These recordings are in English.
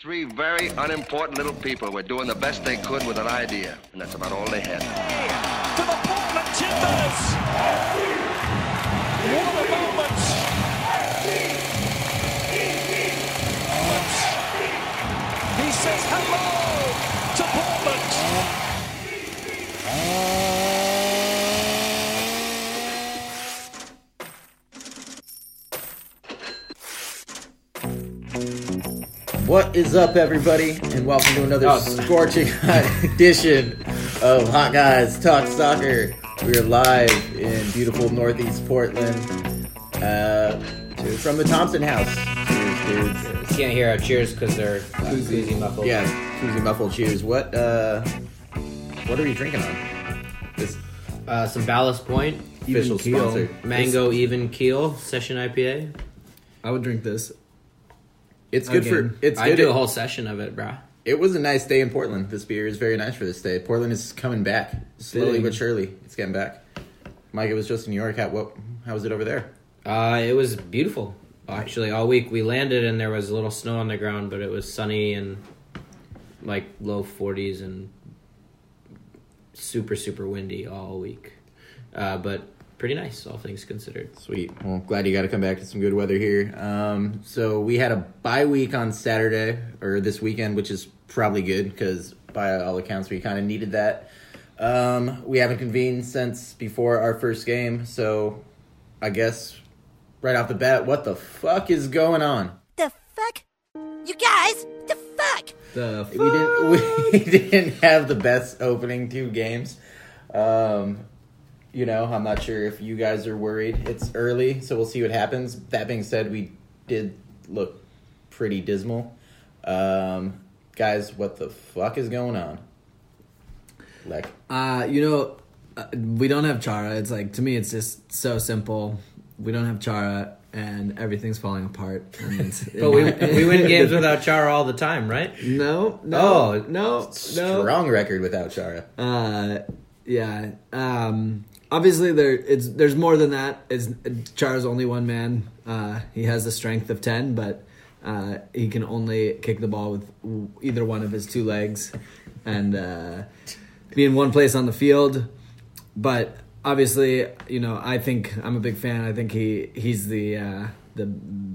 Three very unimportant little people were doing the best they could with an idea, and that's about all they had. to the Portland Timbers. What What is up, everybody, and welcome to another Oh. scorching hot edition of Hot Guys Talk Soccer. We are live in beautiful Northeast Portland uh, from the Thompson House. Cheers, dudes. Can't hear our cheers because they're koozie muffled. Yeah, koozie muffled cheers. What uh, what are you drinking on? This Uh, some Ballast Point, official keel. sponsor. Mango Even Keel Session IPA. I would drink this. It's good Again. for it's I good. do a whole session of it, brah. It was a nice day in Portland. This beer is very nice for this day. Portland is coming back slowly but surely. It's getting back. Mike, it was just in New York. How what? How was it over there? Uh, it was beautiful. Actually, all week we landed and there was a little snow on the ground, but it was sunny and like low 40s and super super windy all week. Uh, but pretty nice, all things considered. Sweet. Well, glad you got to come back to some good weather here. Um, so we had a bye week on Saturday or this weekend, which is probably good because by all accounts we kind of needed that. Um, we haven't convened since before our first game, so I guess right off the bat, what the fuck is going on? The fuck? You guys, the fuck? The we didn't we didn't have the best opening two games. Um, you know, I'm not sure if you guys are worried. It's early, so we'll see what happens. That being said, we did look pretty dismal. Um, guys, what the fuck is going on? Like, uh, you know, uh, we don't have Chara. It's like to me, it's just so simple. We don't have Chara, and everything's falling apart. And But we, we win games without Chara all the time, right? no, no, Oh, no, no. strong record without Chara. Uh, yeah. Um, obviously, there it's there's more than that. It's Chara's only one man. Uh, he has the strength of ten, but uh, he can only kick the ball with either one of his two legs, and uh, be in one place on the field. But obviously, you know, I think I'm a big fan. I think he he's the uh, the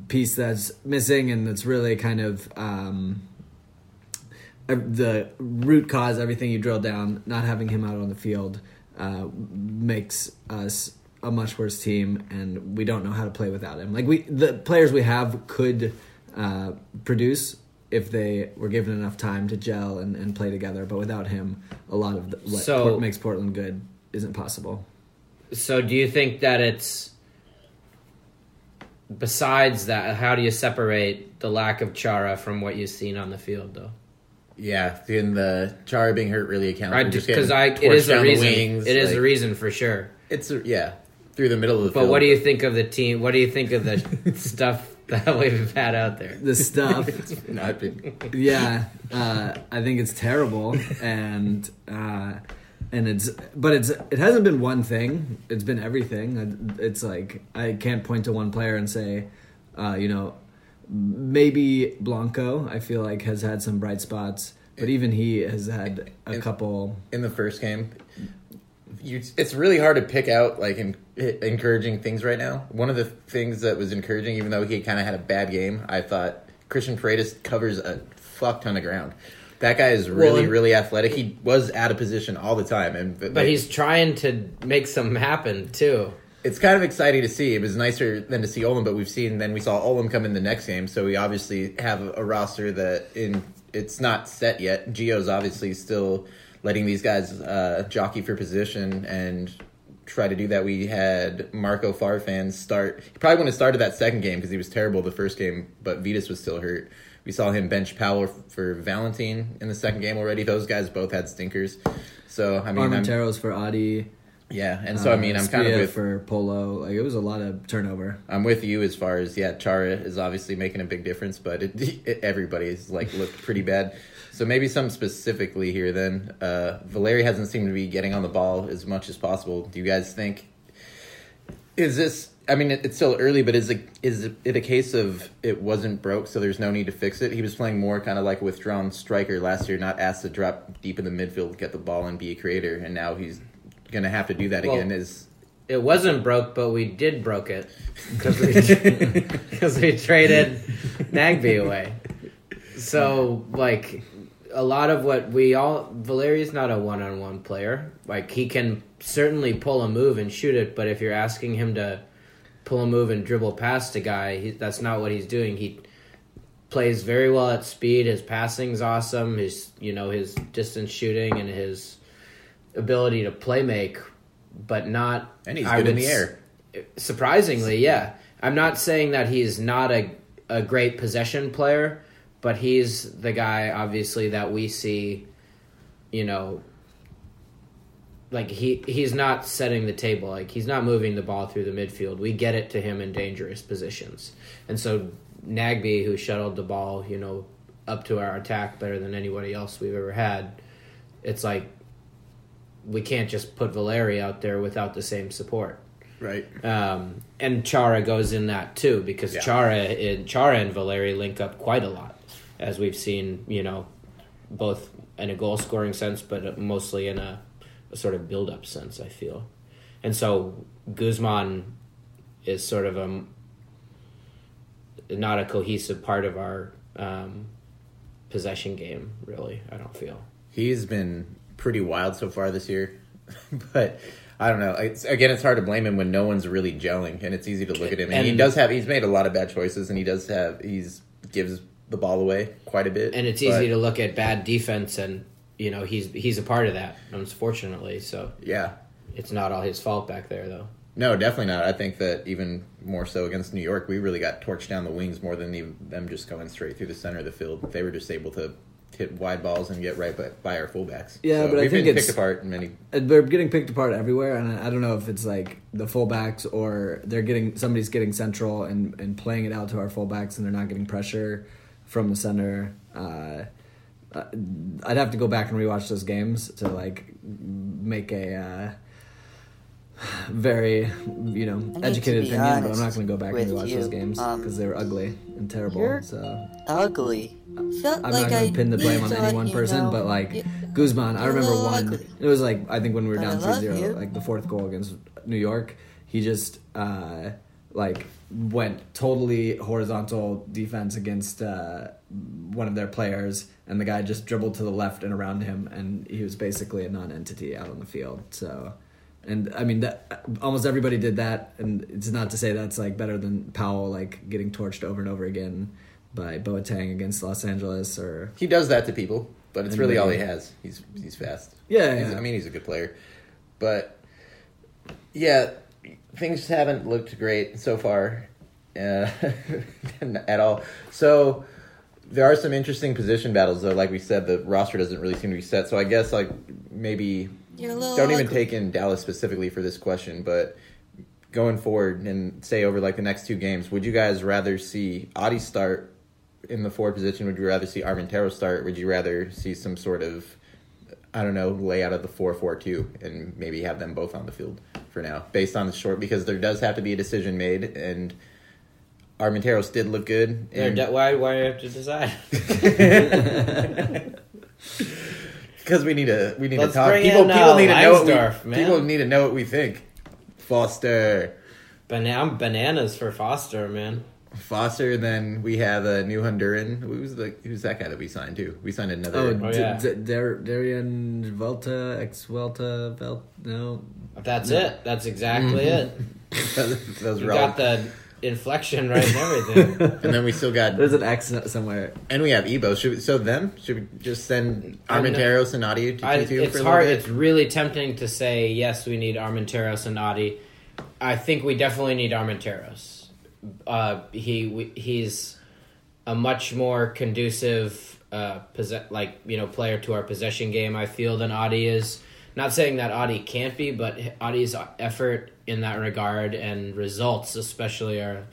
piece that's missing, and that's really kind of. Um, the root cause, everything you drill down, not having him out on the field uh, makes us a much worse team, and we don't know how to play without him. Like we, the players we have could uh, produce if they were given enough time to gel and, and play together, but without him, a lot of the, what So- Port- makes Portland good isn't possible. So do you think that it's besides that how do you separate the lack of Chara from what you've seen on the field though? Yeah, in the Chara being hurt really accounts. Right just because getting I it torched is a reason. wings, it is like- a reason for sure. It's a, yeah through the middle of the But field. what do you think of the team? What do you think of the stuff that we've had out there? The stuff. It's not been yeah, uh, I think it's terrible, and uh, and it's but it's it hasn't been one thing. It's been everything. It's like I can't point to one player and say, uh, you know, maybe Blanco. I feel like has had some bright spots, but even he has had a And- couple. in the first game. You, it's really hard to pick out like en- encouraging things right now. One of the things that was encouraging, even though he kind of had a bad game, I thought Cristhian Paredes covers a fuck ton of ground. That guy is really, and- really athletic. He was out of position all the time, and But he's trying to make some happen too. It's kind of exciting to see. It was nicer than to see Olam, but we've seen then we saw Olam come in the next game, so we obviously have a roster that in it's not set yet. Gio's obviously still letting these guys uh, jockey for position and try to do that. We had Marco Farfan start. He probably wouldn't have started that second game because he was terrible the first game, but Vytas was still hurt. We saw him bench Powell for Valentin in the second game already. Those guys both had stinkers. So I mean, I'm, Armenteros for Adi. Yeah, and so I mean, I'm kind of with for Polo. Like it was a lot of turnover. I'm with you as far as yeah, Chara is obviously making a big difference, but it, it, everybody's like looked pretty bad. So maybe some specifically here. Then uh, Valeri hasn't seemed to be getting on the ball as much as possible. Do you guys think is this I mean, it, it's still early, but is it is it a case of it wasn't broke, so there's no need to fix it? He was playing more kind of like a withdrawn striker last year, not asked to drop deep in the midfield, get the ball, and be a creator. And now he's gonna have to do that Well, again. Is It wasn't broke, but we did broke it because we, we traded Nagbe away. So like a lot of what we all Valeri's not a one on one player. Like he can certainly pull a move and shoot it, but if you're asking him to pull a move and dribble past a guy, he, that's not what he's doing. He plays very well at speed. His passing's awesome. His you know his distance shooting and his ability to play make, but not. and he's I good in the air. Surprisingly, yeah. I'm not saying that he's not a a great possession player, but he's the guy obviously that we see, you know, like he he's not setting the table. Like he's not moving the ball through the midfield. We get it to him in dangerous positions. And so Nagbe who shuttled the ball, you know, up to our attack better than anybody else we've ever had. It's like we can't just put Valeri out there without the same support. Right. Um, and Chara goes in that too because Yeah. Chara and Chara and Valeri link up quite a lot, as we've seen. You know, both in a goal scoring sense, but mostly in a, a sort of build up sense. I feel, and so Guzman is sort of a not a cohesive part of our um, possession game. Really, I don't feel. He's been pretty wild so far this year, but I don't know. It's, again, it's hard to blame him when no one's really gelling, and it's easy to look at him. And, he does have he's made a lot of bad choices, and he does have he's gives the ball away quite a bit. and it's easy to look at bad defense and you know he's he's a part of that unfortunately so yeah. it's not all his fault back there though No, definitely not. I think that even more so against New York, we really got torched down the wings more than even them just going straight through the center of the field. They were just able to hit wide balls and get right by, by our fullbacks. Yeah, So but I we've think been it's- picked apart in many. They're getting picked apart everywhere, and I don't know if it's like the fullbacks or they're getting somebody's getting central and, and playing it out to our fullbacks, and they're not getting pressure from the center. Uh, uh, I'd have to go back and rewatch those games to like make a uh, very you know to educated opinion, but I'm not going to go back and with rewatch those you. games Um, because they were ugly and terrible. you're- So Ugly. Felt I'm like not going I to pin the blame on any one person, know but like you- Guzman, I remember one. ugly. It was like I think when we were down love 3-0, like the fourth goal against New York, he just uh, like went totally horizontal defense against uh, one of their players, and the guy just dribbled to the left and around him, and he was basically a non-entity out on the field. So. And I mean, that almost everybody did that, and it's not to say that's like better than Powell like getting torched over and over again by Boateng against Los Angeles or He does that to people, but it's really all he has. He's he's fast. Yeah, He's- yeah. I mean, he's a good player, but yeah, things haven't looked great so far uh, at all. So there are some interesting position battles, though. Like we said, the roster doesn't really seem to be set. So I guess like maybe little don't even ugly. take in Dallas specifically for this question, but going forward and say over like the next two games, would you guys rather see Adi start in the forward position? Would you rather see Armentero start? Would you rather see some sort of I don't know layout of the four four two and maybe have them both on the field for now, based on the short because there does have to be a decision made and. Armenteros did look good. Yeah, and- de- why why do you have to decide Because we need to, we need Let's to talk. People, in, people uh, need to know. What we, man. people need to know what we think. Foster, Bana- I'm bananas for Foster man Foster. Then we have a new Honduran. Who's the who's that guy that we signed to? We signed another. oh, Oh, D- yeah. D- Dar- Darian Volta, ex Welta, Vel- no, that's it that's exactly mm-hmm. it those you were all. got the inflection right and everything and then we still got, there's an X somewhere. and we have Ebo. Should we, so them? Should we just send I'm Armenteros and Nadia to I, T two it's for a hard. little It's really tempting to say yes. We need Armenteros and Adi. I think we definitely need Armenteros. Uh, he he's a much more conducive, uh, like you know, player to our possession game. I feel than Adi is. Not saying that Adi can't be, but Adi's effort in that regard and results, especially, are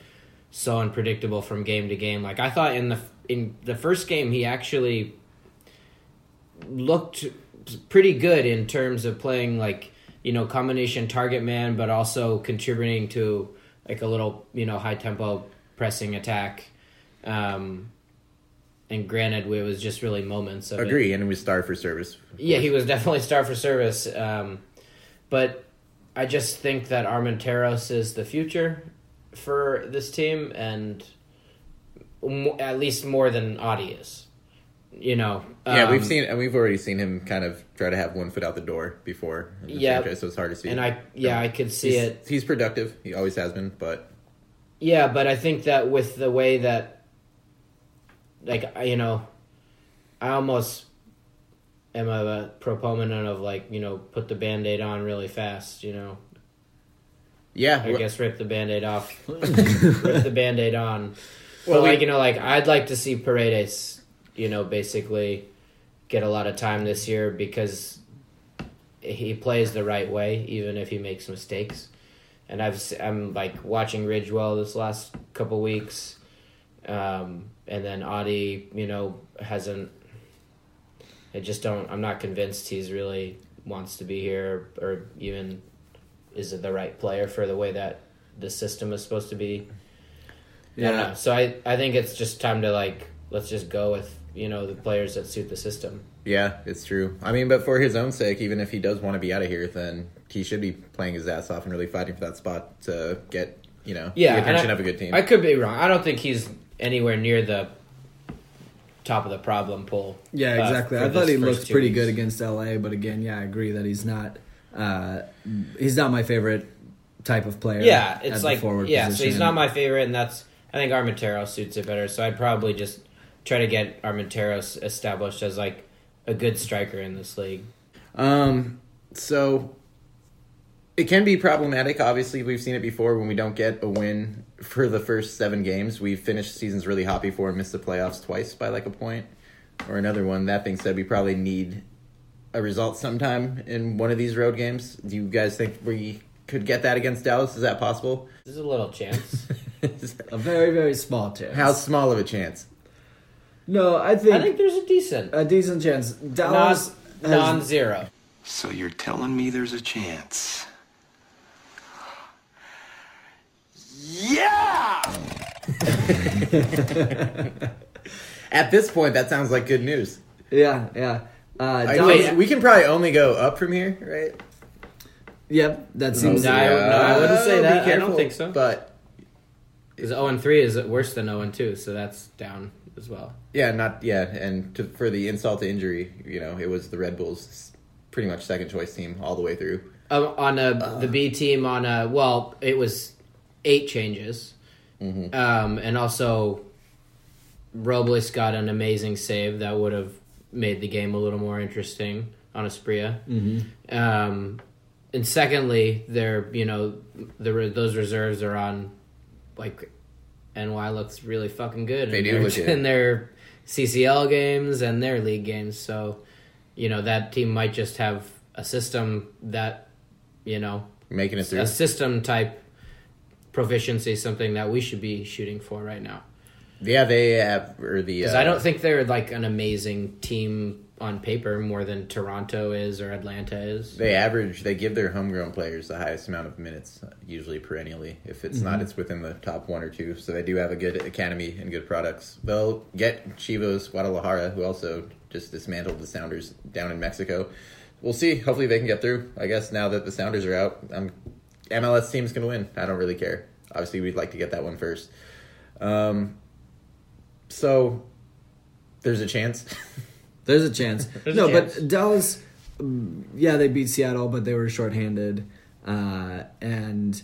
so unpredictable from game to game. Like I thought in the in the first game, he actually looked pretty good in terms of playing like you know combination target man, but also contributing to like a little you know high tempo pressing attack. Um, and granted, it was just really moments of it. Agree, and we star for service. Yeah, he was definitely star for service. Um, but I just think that Armenteros is the future for this team, and at least more than Adi is. You know, Yeah, we've um, seen and we've already seen him kind of try to have one foot out the door before. Yeah. franchise, so it's hard to see. and I yeah I could see he's, it. He's productive. He always has been, but Yeah, but I think that with the way that, like I- you know, I almost am a proponent of like you know put the band-aid on really fast. You know, yeah, I guess rip the band-aid off, rip the band-aid on. Well, but we- like you know, like I'd like to see Paredes, you know, basically get a lot of time this year because he plays the right way, even if he makes mistakes. And I've I'm like watching Ridgewell this last couple weeks, um, and then Adi, you know, hasn't. I just don't. I'm not convinced he's really wants to be here, or even is it the right player for the way that the system is supposed to be. I. So I, I think it's just time to like let's just go with you know the players that suit the system. yeah, it's true. I mean, but for his own sake, even if he does want to be out of here, then he should be playing his ass off and really fighting for that spot to get you know Yeah, the and attention I- of a good team. I could be wrong. I don't think he's anywhere near the top of the problem pool. Yeah, uh, exactly. for I thought he looked pretty weeks. good against LA, but again, yeah, I agree that he's not. Uh, he's not my favorite type of player. Yeah, at it's the like forward yeah. So he's not my favorite, and that's I think Armentero suits it better. So I'd probably just try to get Armenteros established as like a good striker in this league. Um, so it can be problematic. Obviously, we've seen it before when we don't get a win for the first seven games. We've finished seasons really hot before and missed the playoffs twice by like a point or another one. That being said, we probably need a result sometime in one of these road games. Do you guys think we could get that against Dallas? Is that possible? There's a little chance. a very very small chance. How small of a chance? No, I think, I think there's a decent, a decent chance. Dallas non has- non-zero. So you're telling me there's a chance? Yeah! At this point, that sounds like good news. yeah, yeah. Uh, Dallas, know we can probably only go up from here, right? yep, that seems. No, I- no, I wouldn't say be that. I don't think so. But Because 0 and 3 is worse than 0 and 2, so that's down as well. Yeah, not yeah, and to, for the insult to injury, you know, it was the Red Bulls' pretty much second choice team all the way through. Um, on a, the B team, on a well, it was eight changes, um, and also Robles got an amazing save that would have made the game a little more interesting on Asprilla. Mm-hmm. Um, and secondly, they're you know the re- those reserves are on like NY looks really fucking good. They in do their, look good. in their CCL games and their league games. So you know that team might just have a system that you know Making it through. a system type proficiency something that we should be shooting for right now yeah, they have or the because uh, i don't think they're like an amazing team on paper more than toronto is or atlanta is they average they give their homegrown players the highest amount of minutes usually perennially. If it's not, it's within the top one or two. So they do have a good academy and good products. They'll get Chivas Guadalajara, who also just dismantled the Sounders down in Mexico. We'll see. Hopefully they can get through. I guess now that the Sounders are out, um, MLS team's gonna win. I don't really care. Obviously, we'd like to get that one first. Um, so there's a chance. There's a chance. There's no, a chance. but Dallas, yeah, they beat Seattle, but they were shorthanded, uh, and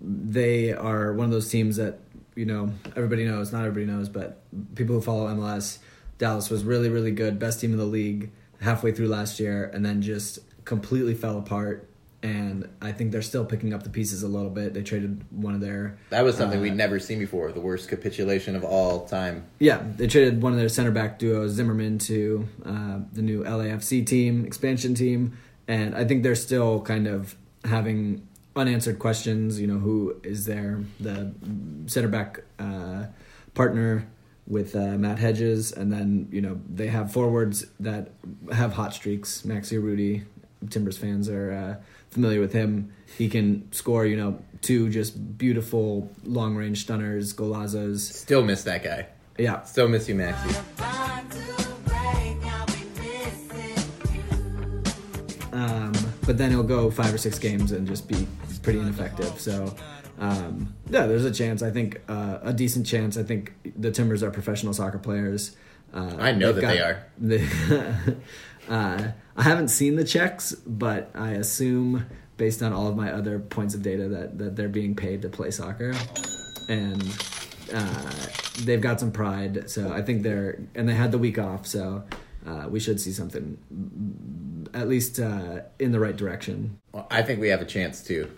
they are one of those teams that you know everybody knows. Not everybody knows, but people who follow MLS, Dallas was really, really good, best team in the league halfway through last year, and then just completely fell apart. And I think they're still picking up the pieces a little bit. They traded one of their That was something Uh, we'd never seen before. The worst capitulation of all time. Yeah, they traded one of their center back duo Zimmerman to uh, the new LAFC team, expansion team, and I think they're still kind of having unanswered questions. You know, who is there? The center back uh, partner with uh, Matt Hedges, and then you know they have forwards that have hot streaks. Maxi Urruti, Timbers fans are uh, familiar with him. He can score, you know, two just beautiful long range stunners, golazos. Still miss that guy. Yeah, Still miss you, Maxi. um, but then he'll go five or six games and just be pretty ineffective. So, um, yeah, there's a chance. I think uh, a decent chance. I think the Timbers are professional soccer players. Uh, I know that they are. they- uh, I haven't seen the checks, but I assume based on all of my other points of data that, that they're being paid to play soccer, and uh, they've got some pride. So I think they're and they had the week off, so uh, we should see something at least uh, in the right direction. Well, I think we have a chance too.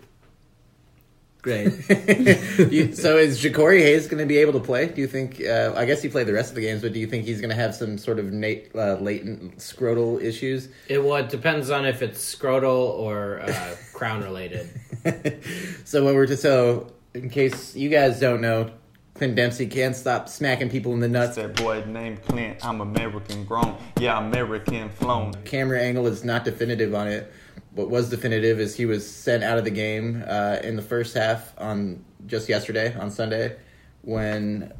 Great. You- so is Jacori Hayes going to be able to play? Do you think? Uh, I guess he played the rest of the games, but do you think he's going to have some sort of nat- uh, latent scrotal issues? It well, it depends on if it's scrotal or uh, crown related. So what we're to so in case you guys don't know, Clint Dempsey can't stop smacking people in the nuts. That boy named Clint, I'm American grown. Yeah, American flown. Camera angle is not definitive on it. What was definitive is he was sent out of the game uh, in the first half on just yesterday on Sunday when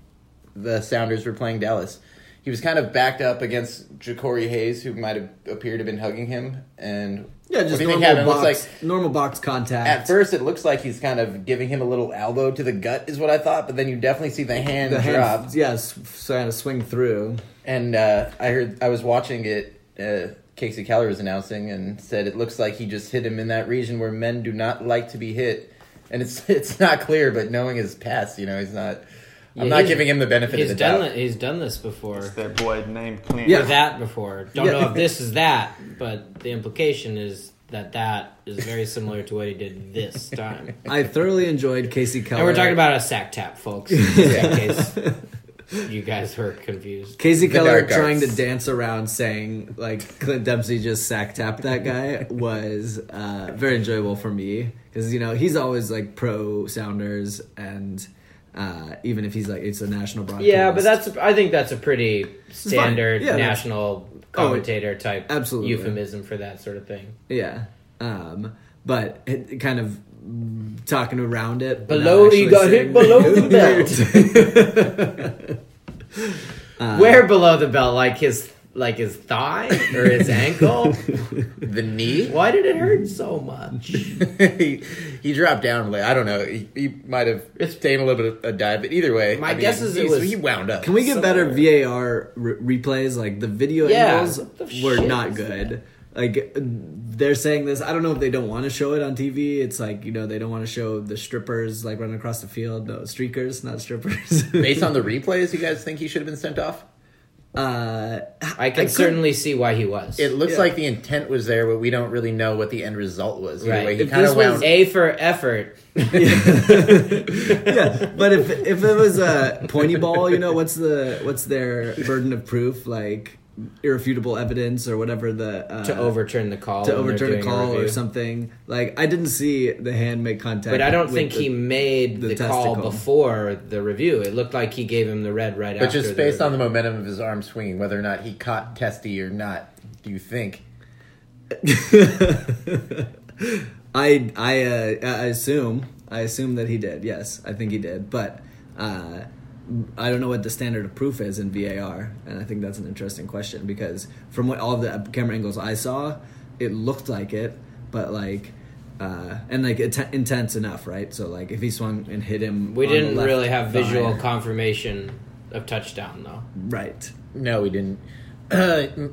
the Sounders were playing Dallas. He was kind of backed up against Jacori Hayes, who might have appeared to have been hugging him. And Yeah, just do you think normal? Box, looks like normal box contact. At first, it looks like he's kind of giving him a little elbow to the gut, is what I thought. But then you definitely see the hand the drop. hand, yeah, s- kind of swing through. And uh, I heard I was watching it. Uh, Kasey Keller was announcing and said it looks like he just hit him in that region where men do not like to be hit. And it's it's not clear, but knowing his past, you know, he's not. I'm Yeah, not giving him the benefit He's of the done doubt. it. He's done this before. That boy named Clint. Yeah. Or that before. Don't Yeah. know if this is that, but the implication is that that is very similar to what he did this time. I thoroughly enjoyed Kasey Keller. And we're talking about a sack tap, folks. Just in case you guys were confused. Kasey Keller trying to dance around saying like Clint Dempsey just sack tapped that guy was uh, very enjoyable for me because you know he's always like pro Sounders and uh, even if he's like it's a national broadcast. Yeah, but that's I think that's a pretty standard Yeah, national commentator type absolutely. euphemism for that sort of thing. yeah. Um, but it, kind of talking around it. Below not he got hit below the belt. Where below the belt? Like his like his thigh or his ankle? the knee. Why did it hurt so much? he, he dropped down. Like, I don't know. He, he might have It's- taken a little bit of a dive, but either way, My I mean, guess is it was- he wound up. Can we get better VAR re- replays? Like the video Yeah, angles the were not is good. Like they're saying this. I don't know if they don't want to show it on TV. It's like you know they don't want to show the strippers like running across the field. No streakers, not strippers. Based on the replays, you guys think he should have been sent off? uh, I can could- certainly see why he was. It looks Yeah. like the intent was there, but we don't really know what the end result was. Either right. way, he If kind this of was wound. A for effort, yeah, but if if it was a pointy ball, you know what's the what's their burden of proof? Like irrefutable evidence or whatever the uh, to overturn the call. to overturn a doing call or something. Like I didn't see the hand make contact. But I don't think the- he made the the, call before the review. It looked like he gave him the red right but after. just the based on the momentum of his arm swinging, whether or not he caught Testy or not, do you think? I I uh, I assume I assume that he did. Yes, I think he did. But uh, I don't know what the standard of proof is in VAR, and I think that's an interesting question because from what all the camera angles I saw, it looked like it, but like. Uh, and like int- intense enough, right? So like if he swung and hit him, we didn't really have visual thigh- confirmation of touchdown though. right? No, we didn't.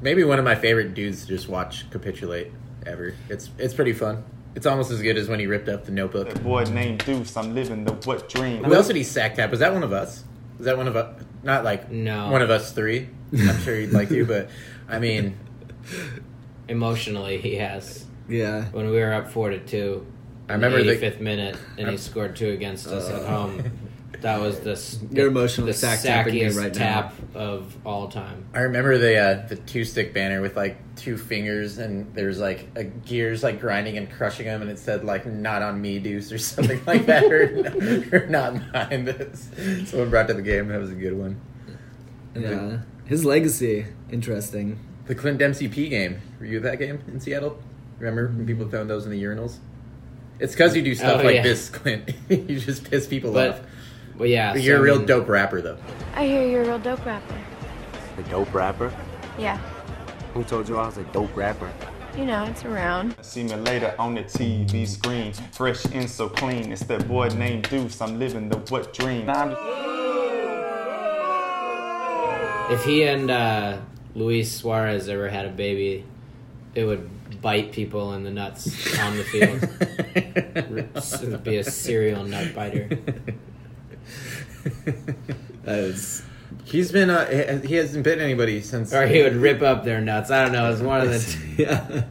Maybe one of my favorite dudes to just watch capitulate ever. It's it's pretty fun. It's almost as good as when he ripped up the notebook. That boy named Deuce, I'm living the what dream. Who else did he sack tap? Was that one of us? Was that one of us? Not like No. one of us three. I'm sure he'd like you, but I mean, Emotionally, he has. Yeah, When we were up four to two, I remember in the- the 85th minute, and he scored two against us at uh. home. That was the s- You're emotionally the sack tapping me sackiest right now. tap of all time. I remember the uh, the two stick banner with like two fingers, and there's like a gears like grinding and crushing them, and it said like "Not on me, Deuce" or something like that, or, or "Not mine." That's someone brought to the game. That was a good one. yeah. His legacy, interesting. The Clint Dempsey P game. Were you at that game in Seattle? Remember when people found those in the urinals? It's because you do stuff Oh, like yeah. this, Clint. you just piss people But, off. Well, yeah. You're so, a I real mean, dope rapper, though. I hear you're a real dope rapper. A dope rapper? Yeah. Who told you I was a dope rapper? You know, it's around. See me later on the TV screen, fresh and so clean. It's that boy named Deuce. I'm living the what dream. I'm If he and uh, Luis Suarez ever had a baby, it would bite people in the nuts on the field. it would be a serial nut biter. He's been, uh, he hasn't bitten anybody since. Or he would rip up their nuts. I don't know. It's one of the. yeah.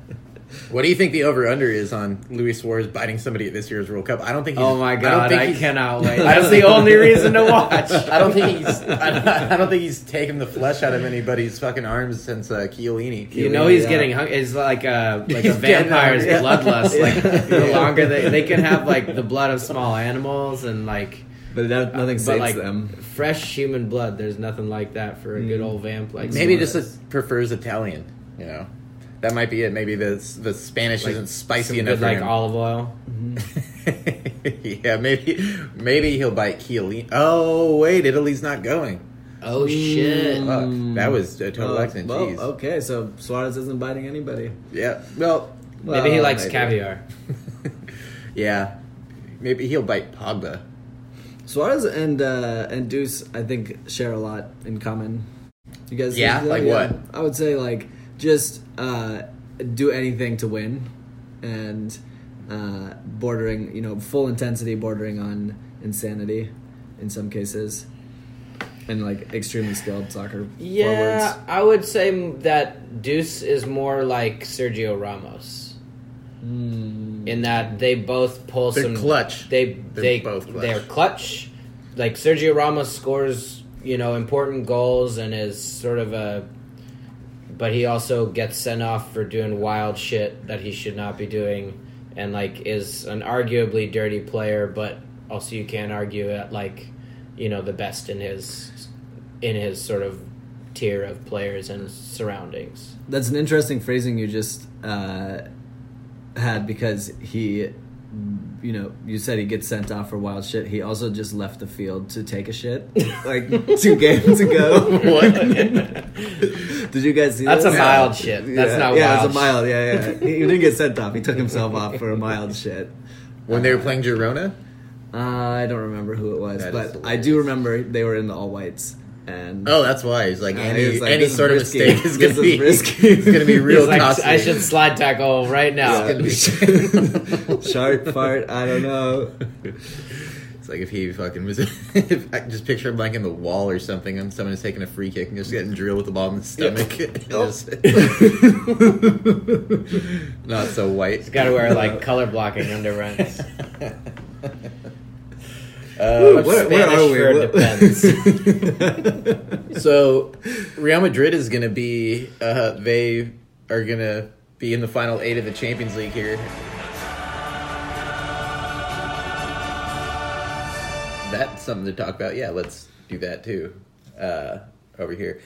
What do you think the over under is on Luis Suarez biting somebody at this year's World Cup? I don't think. He's, Oh my I don't god! think I, he's- cannot wait. That's the only reason to watch. I don't think he's. I don't, I don't think he's taken the flesh out of anybody's fucking arms since uh, Chiellini. You know he's Yeah. getting hung. It's like a like He's getting vampire's bloodlust. Like the longer they they can have like the blood of small animals and like But that, nothing but saves like them. fresh human blood. There's nothing like that for a good old vamp. Like Maybe Suarez. just uh, prefers Italian. You know, that might be it. Maybe the the Spanish Like isn't spicy some enough good, like him. olive oil. yeah, maybe maybe he'll bite Chiellini. Oh wait, Italy's not going. Oh shit! Fuck, that was a total Oh, accident. well, Jeez. okay, so Suarez isn't biting anybody. Yeah. Well, Maybe he likes maybe. caviar. yeah. Maybe he'll bite Pogba. Suarez and uh, and Deuce, I think, share a lot in common. You guys, Yeah? that? Like what? I would say like just uh, do anything to win, and uh, bordering, you know, full intensity, bordering on insanity, in some cases, and like extremely skilled soccer Yeah, forwards. I would say that Deuce is more like Sergio Ramos. In that they both pull They're some clutch. They They're they both clutch. they're clutch. Like Sergio Ramos scores, you know, important goals and is sort of a but he also gets sent off for doing wild shit that he should not be doing and like is an arguably dirty player but also you can't argue at like you know the best in his in his sort of tier of players and surroundings That's an interesting phrasing you just uh, had because he, you know, you said he gets sent off for wild shit. He also just left the field to take a shit like two games ago. What? Did you guys see That's this? a mild shit. That's yeah, not yeah, wild it's a mild. Yeah, yeah. he, he didn't get sent off. He took himself off for a mild shit. when they were playing Girona. Uh, I don't remember who it was, That is but I do remember they were in the all whites. And Oh, that's why he's like Uh, any he like, any "This is sort of risky. mistake is gonna be risky." It's gonna be real like, costly. i should slide tackle right now shark fart. I don't know. It's like if he fucking was. if I just picture him like in the wall or something, and someone is taking a free kick and just getting drilled with the ball in the stomach. Not so white. He's got to wear like color blocking underruns. Uh, Where, where are we? What- depends. so Real Madrid is going to be. Uh, they are going to be in the final eight of the Champions League here. That's something to talk about. Yeah, let's do that too. Uh, over here.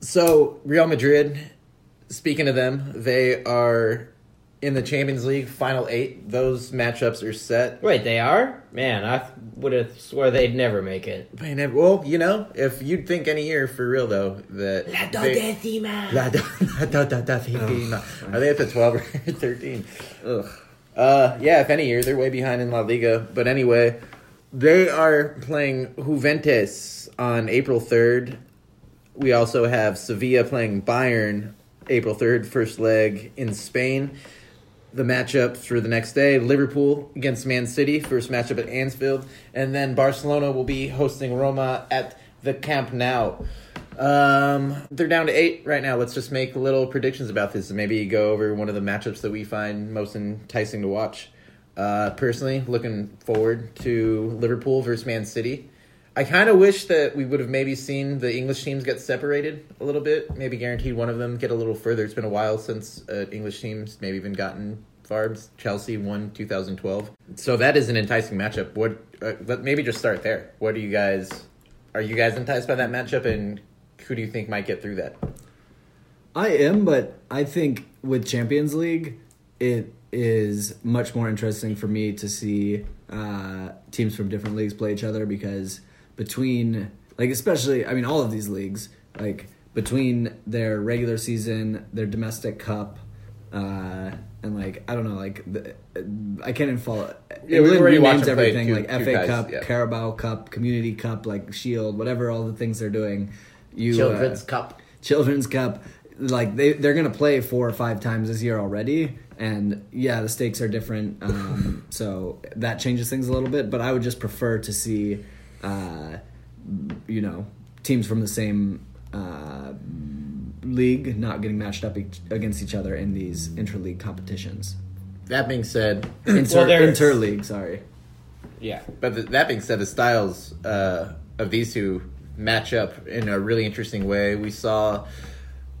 So Real Madrid. Speaking of them, they are in the Champions League final eight. Those matchups are set. Wait, they are? Man, I would have swore they'd never make it. Man, ev- well, you know, if you'd think any year for real though that La they- dodecima. La do- la do- do- decima. Are they at the twelve or thirteen? Ugh. Uh, yeah, if any year they're way behind in La Liga. But anyway, they are playing Juventus on April third. We also have Sevilla playing Bayern April third, first leg in Spain. The matchup for the next day: Liverpool against Man City, first matchup at Anfield, and then Barcelona will be hosting Roma at the Camp Nou. Um, they're down to eight right now. Let's just make little predictions about this, and maybe go over one of the matchups that we find most enticing to watch. Uh, personally, looking forward to Liverpool versus Man City. I kind of wish that we would have maybe seen the English teams get separated a little bit. Maybe guaranteed one of them get a little further. It's been a while since uh, English teams maybe even gotten far. Chelsea won 2012, so that is an enticing matchup. What? Uh, let maybe just start there. What do you guys? Are you guys enticed by that matchup, and who do you think might get through that? I am, but I think with Champions League, it is much more interesting for me to see uh, teams from different leagues play each other because between like especially I mean all of these leagues like between their regular season, their domestic cup, uh, and like I don't know, like the, I can't even follow. Yeah, we've England already watched renames everything two- like two FA guys, Cup, yeah. Carabao Cup, Community Cup, like Shield, whatever all the things they're doing. You Children's uh, Cup. Children's Cup. Like they they're gonna play four or five times this year already, and yeah, the stakes are different. Um, so that changes things a little bit. But I would just prefer to see, uh, you know, teams from the same uh, league not getting matched up each, against each other in these interleague competitions. That being said, Inter Well, there's- interleague, sorry. Yeah. But th- that being said, the styles uh, of these two match up in a really interesting way. We saw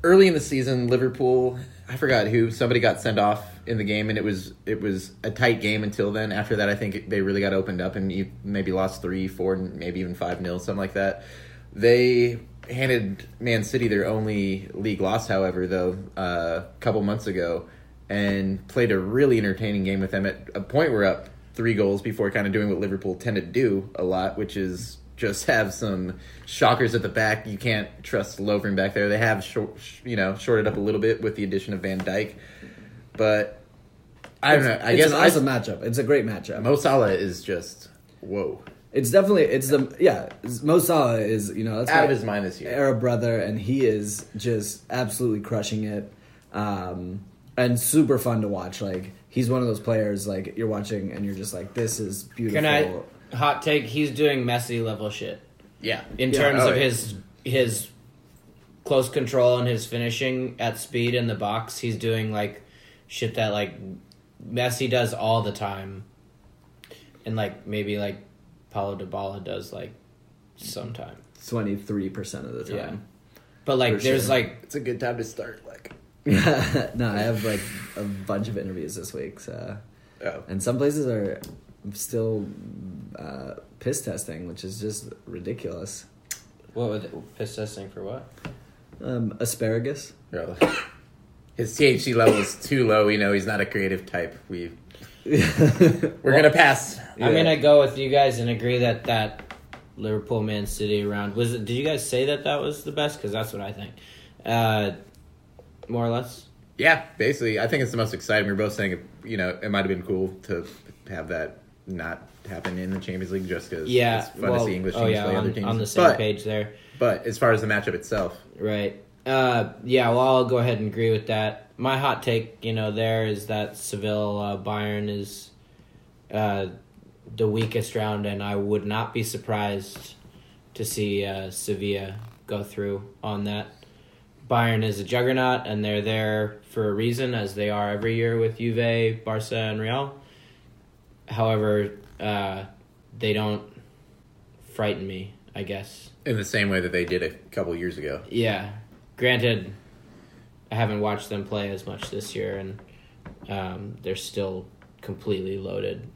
early in the season Liverpool. I forgot who somebody got sent off in the game, and it was it was a tight game until then. After that, I think they really got opened up and you maybe lost three, four, maybe even five nil, something like that. They handed Man City their only league loss, however, though uh, a couple months ago, and played a really entertaining game with them. At a point, we're up three goals before kind of doing what Liverpool tend to do a lot, which is just have some shockers at the back. You can't trust Lovren back there. They have short, you know shorted up a little bit with the addition of Van Dijk, but I don't know. I it's guess an I- awesome matchup. It's a great matchup. Mo Salah is just whoa. It's definitely it's the yeah. it's- Mo Salah is you know that's Out of his mind this year. Arab brother, and he is just absolutely crushing it, um, and super fun to watch. Like he's one of those players like you're watching and you're just like this is beautiful. Can I hot take? He's doing Messi level shit Yeah, in Yeah. terms Oh, of yeah. his his close control and his finishing at speed in the box. He's doing like shit that like Messi does all the time, and like maybe like Paulo Dybala does like sometime. Twenty three percent of the Yeah. time. But like, For there's sure. like It's a good time to start. Like, Yeah, no, I have like a bunch of interviews this week, so oh, and some places are still uh, piss testing, which is just ridiculous. what was piss testing for what? Um, asparagus. bro. his THC level is too low. We know he's not a creative type. We we're gonna pass. I'm gonna go with you guys and agree that that Liverpool Man City round was it. Did you guys say that that was the best? Because that's what I think. Uh, more or less. Yeah, basically, I think it's the most exciting. We are both saying, it, you know, it might have been cool to have that not happen in the Champions League just because Yeah. it's fun well, to see English oh teams yeah, play on, other teams. on the same but, page there. But as far as the matchup itself, Right. Uh, yeah, well, I'll go ahead and agree with that. My hot take, you know, there is that Seville uh, Bayern is uh, the weakest round, and I would not be surprised to see uh, Sevilla go through on that. Bayern is a juggernaut, and they're there for a reason, as they are every year with Juve, Barca, and Real. However, uh, they don't frighten me, I guess. in the same way that they did a couple years ago. Yeah. Granted, I haven't watched them play as much this year, and um, they're still completely loaded.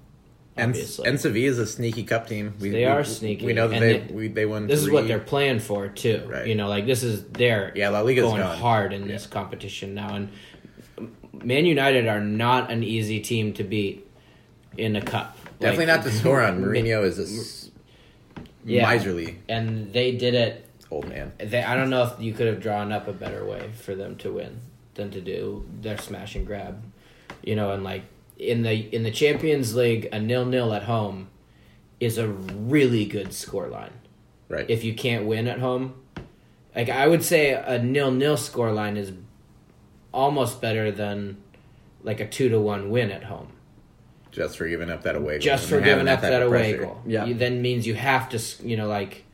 Obviously, and Sevilla is a sneaky cup team. We, They we- are sneaky, We know that they they- we, they won. this is what they're playing for too. Right. You know, like this is they're Yeah, La Liga's going gone. hard in this competition now, and Man United are not an easy team to beat in a cup. definitely Like, not to score on. Mourinho is a s- Yeah. miserly and they did it old man. They, I don't know if you could have drawn up a better way for them to win than to do their smash and grab, you know, and like in the in the Champions League, a nil nil at home is a really good scoreline. Right. If you can't win at home, like I would say, a nil nil scoreline is almost better than like a two to one win at home. Just for giving up that away goal. Just for giving up type that away pressure. goal. Yeah. You, then means you have to, s- you know, like,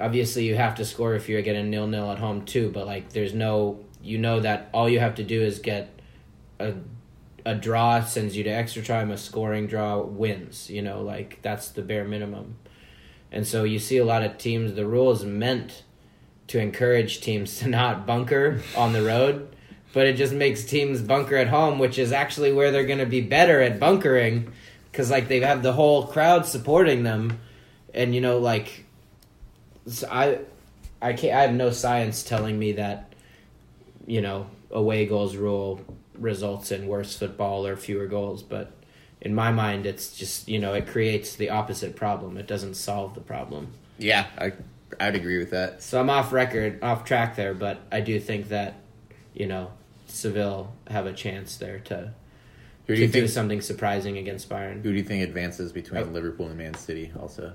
obviously you have to score if you're getting nil nil at home too. But like, there's no, you know that all you have to do is get a a draw sends you to extra time. A scoring draw wins. You know, like that's the bare minimum. And so you see a lot of teams. The rule is meant to encourage teams to not bunker on the road, but it just makes teams bunker at home, which is actually where they're going to be better at bunkering because like they have the whole crowd supporting them, and you know like so I I can't I have no science telling me that you know away goals rule results in worse football or fewer goals, but in my mind, it's just you know it creates the opposite problem. It doesn't solve the problem. Yeah, I I'd agree with that. So I'm off record, off track there, but I do think that you know Seville have a chance there to Who do you do something surprising against Bayern. Who do you think advances between Oh. Liverpool and Man City? Also,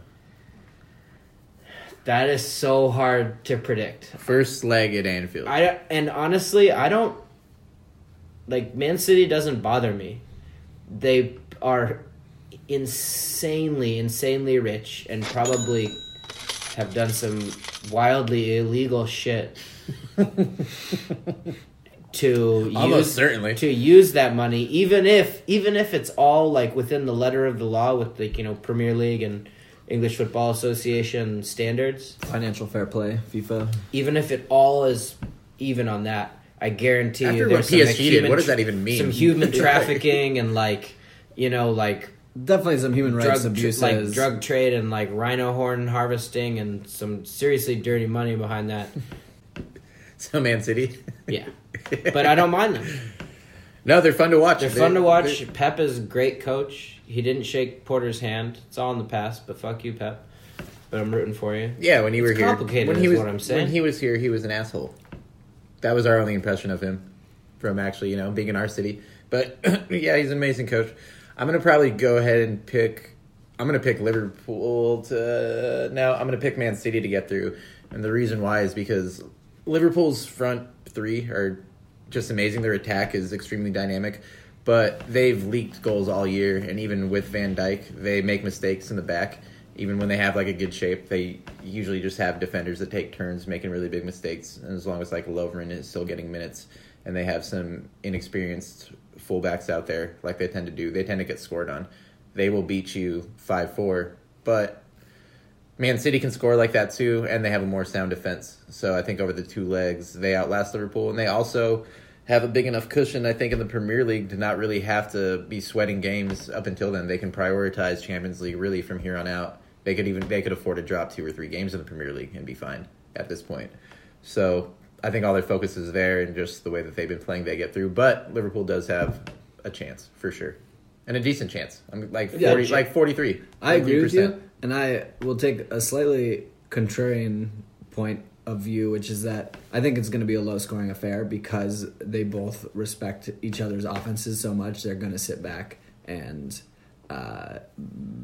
That is so hard to predict. first leg at Anfield. I and honestly, I don't like Man City doesn't bother me. They are insanely, insanely rich and probably have done some wildly illegal shit to Almost use certainly. to use that money even if even if it's all like within the letter of the law with like you know Premier League and English Football Association standards Financial fair play, FIFA. even if it all is even on that, I guarantee After you what there's some, PSG like, did, human what does that even mean? Some human trafficking and like you know like Definitely some human rights drug tr- abuses. like drug trade and like rhino horn harvesting and some seriously dirty money behind that. so Man City. Yeah, but I don't mind them. No, they're fun to watch. They're fun to watch. Pep is a great coach. He didn't shake Porter's hand. It's all in the past, but fuck you, Pep. But I'm rooting for you. Yeah, when you were here, complicated when he is was, what I'm saying. When he was here, he was an asshole. That was our only impression of him from actually, you know, being in our city. But yeah, he's an amazing coach. I'm gonna probably go ahead and pick. I'm gonna pick Liverpool to no. I'm gonna pick Man City to get through, and the reason why is because Liverpool's front three are just amazing. Their attack is extremely dynamic, but they've leaked goals all year, and even with Van Dijk, they make mistakes in the back. Even when they have like a good shape, they usually just have defenders that take turns making really big mistakes. And as long as like Lovren is still getting minutes, and they have some inexperienced fullbacks out there, like they tend to do, they tend to get scored on. They will beat you five four, but Man City can score like that too, and they have a more sound defense. So I think over the two legs, they outlast Liverpool, and they also have a big enough cushion, I think, in the Premier League to not really have to be sweating games up until then. They can prioritize Champions League really from here on out. They could even they could afford to drop two or three games in the Premier League and be fine at this point. So I think all their focus is there, and just the way that they've been playing, they get through. But Liverpool does have a chance for sure, and a decent chance. I'm like forty, ch- like forty three. I agree with you, and I will take a slightly contrarian point of view, which is that I think it's going to be a low scoring affair because they both respect each other's offenses so much. They're going to sit back and uh,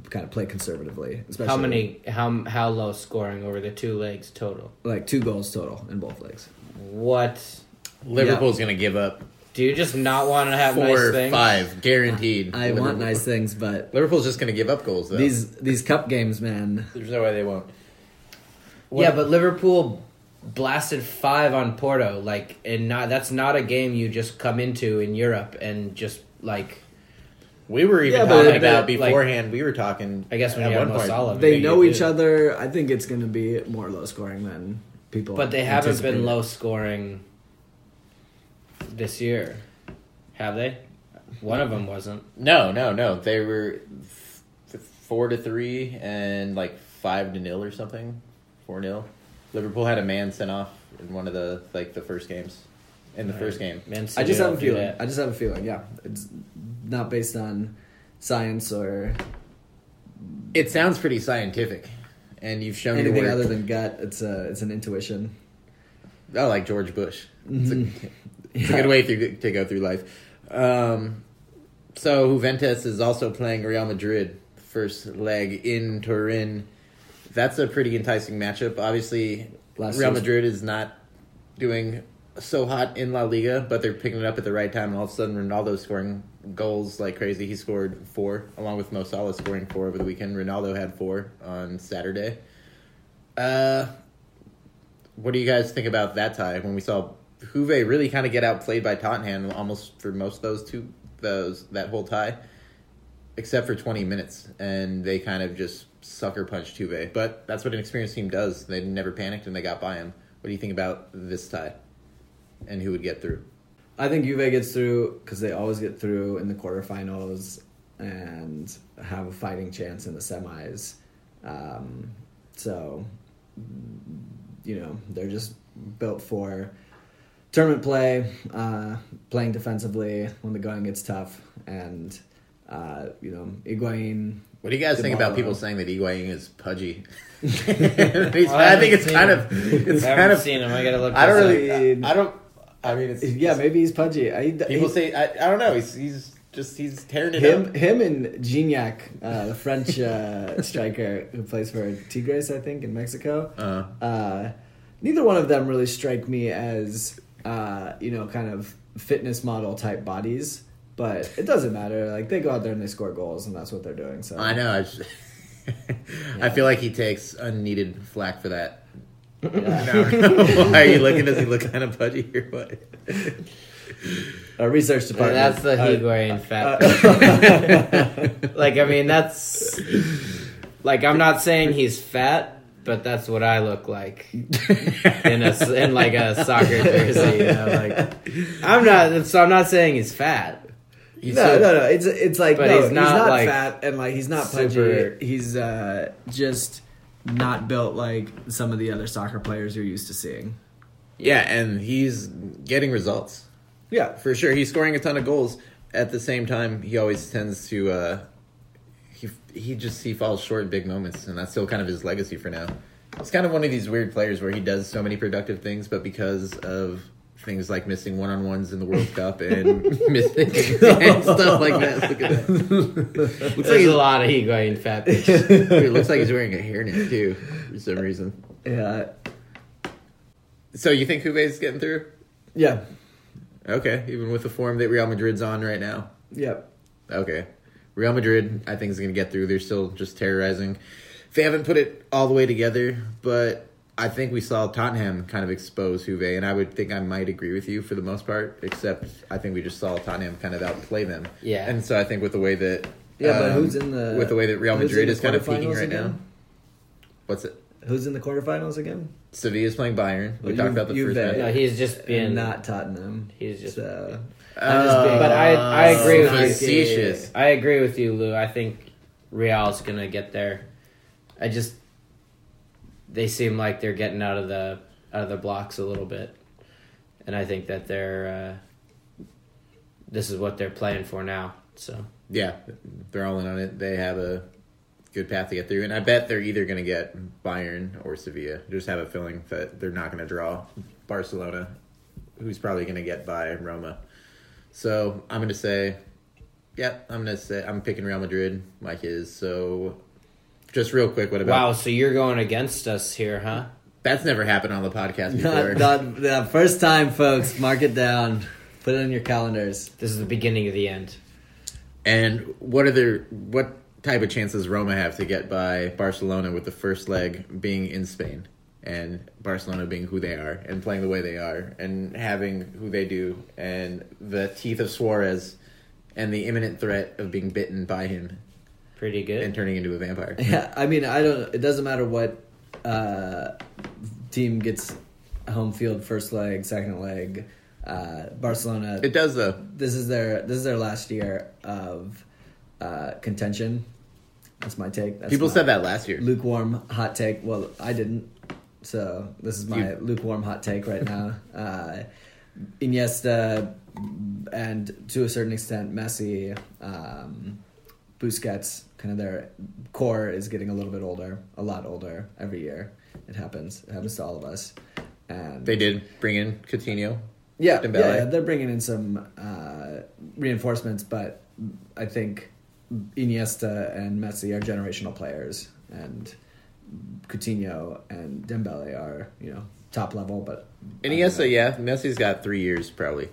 kind of play conservatively. Especially How many? How how low scoring over the two legs total? Like two goals total in both legs. What? Liverpool's going to give up Do you just not want to have four nice or things? five guaranteed. I want nice things, but Liverpool's just going to give up goals though. these these cup games, man. There's no way they won't. Yeah, but Liverpool blasted five on Porto. Like, and not that's not a game you just come into in Europe and just like. We were even Yeah, but- talking about like- beforehand. we were talking. I guess when at you have one Mo point, Salah. They know each did. other. I think it's going to be more low scoring than people. But they haven't been low scoring this year, have they? One of them wasn't. No, no, no. They were f- four to three and like five to nil or something. Four nil. Liverpool had a man sent off in one of the like the first games. In the first game, Man I just have a feeling. that. I just have a feeling. Yeah, it's not based on science or it sounds pretty scientific, and you've shown your anything work. other than gut. It's a it's an intuition. Oh, like George Bush. Mm-hmm. It's, a, Mhm. a good way through, to go through life. Um, so Juventus is also playing Real Madrid first leg in Turin. That's a pretty enticing matchup. Obviously, Last Real Madrid is not doing so hot in La Liga, but they're picking it up at the right time. And all of a sudden, Ronaldo's scoring goals like crazy. He scored four, along with Mo Salah scoring four over the weekend. Ronaldo had four on Saturday. Uh, what do you guys think about that tie? When we saw Juve really kind of get outplayed by Tottenham almost for most of those two those that whole tie, except for twenty minutes, and they kind of just sucker punched Juve. But that's what an experienced team does. They never panicked and they got by him. What do you think about this tie? And who would get through? I think Juve gets through because they always get through in the quarterfinals and have a fighting chance in the semis. Um, so, you know, they're just built for tournament play, uh, playing defensively when the going gets tough, and uh, you know, Higuain. What do you guys think about people saying that Higuain is pudgy? He's- Well, I, I think it's kind him. of it's I kind haven't of seen him. I gotta look I don't really. I don't. I mean, it's Yeah, maybe he's pudgy. I, people he- say I, I don't know. He's he's just he's tearing it him, up. him, and Gignac, uh, the French uh, striker who plays for Tigres, I think, in Mexico. Uh, Uh, neither one of them really strike me as uh, you know kind of fitness model type bodies. But it doesn't matter. Like they go out there and they score goals, and that's what they're doing. So I know. I, just, I feel like he takes unneeded flack for that. I don't. Why are you looking? Does he look kind of pudgy or what? Our research And department. that's the uh, Higuain fat. like I mean, that's like I'm not saying he's fat, but that's what I look like in a in like a soccer jersey. You know, like I'm not. So I'm not saying he's fat. He's no, so- no, no. It's it's like But no, he's not, like, fat and like he's not super- pudgy. He's uh, just not built like some of the other soccer players you're used to seeing. Yeah, and he's getting results. Yeah, for sure. He's scoring a ton of goals. At the same time, he always tends to uh, he he just he falls short in big moments, and that's still kind of his legacy for now. It's kind of one of these weird players where he does so many productive things, but because of things like missing one on ones in the World Cup and missing and stuff like that. Look at that. Looks like There's he's, a lot of Higuain fat. pictures. it looks like he's wearing a hairnet too for some reason. Yeah, So you think Juve's getting through? yeah, Okay, even with the form that Real Madrid's on right now. yep. Okay. Real Madrid, I think, is going to get through. They're still just terrorizing. They haven't put it all the way together, but I think we saw Tottenham kind of expose Juve, and I would think I might agree with you for the most part, except I think we just saw Tottenham kind of outplay them. Yeah. And so I think with the way that. Yeah, but um, who's in the With the way that Real Madrid is kind of peaking quarterfinals right now. What's it? Who's in the quarterfinals again? Sevilla's playing Bayern. We Well, talked about the Juve. first No, match. he's just being. not Tottenham. He's just. So Being- but I I agree with you. I agree with you, Lou. I think Real's gonna get there. I just they seem like they're getting out of the out of the blocks a little bit, and I think that they're uh, this is what they're playing for now. So Yeah, they're all in on it. They have a good path to get through, and I bet they're either going to get Bayern or Sevilla. Just have a feeling that they're not going to draw Barcelona, who's probably going to get by Roma. So I'm going to say, yeah, I'm going to say I'm picking Real Madrid. Mike is so. Just real quick, what about? wow, so you're going against us here, huh? That's never happened on the podcast before. not, not the first time, folks. Mark it down. Put it in your calendars. This is the beginning of the end. And what are their what type of chances Roma have to get by Barcelona with the first leg being in Spain and Barcelona being who they are and playing the way they are and having who they do and the teeth of Suarez and the imminent threat of being bitten by him Pretty good. and turning into a vampire. Yeah, I mean, I don't. It doesn't matter what uh, team gets home field first leg, second leg. Uh, Barcelona. It does though. this is their this is their last year of uh, contention. That's my take. That's People my said that last year. lukewarm hot take. Well, I didn't. So this is my You- lukewarm hot take right now. Uh, Iniesta and to a certain extent Messi, um, Busquets, kind of their core is getting a little bit older, a lot older every year. It happens. It happens to all of us. And They did bring in Coutinho. yeah, Dembele. yeah, yeah, they're bringing in some uh, reinforcements, but I think Iniesta and Messi are generational players, and Coutinho and Dembele are you know top level. But and Iniesta, yeah, Messi's got three years probably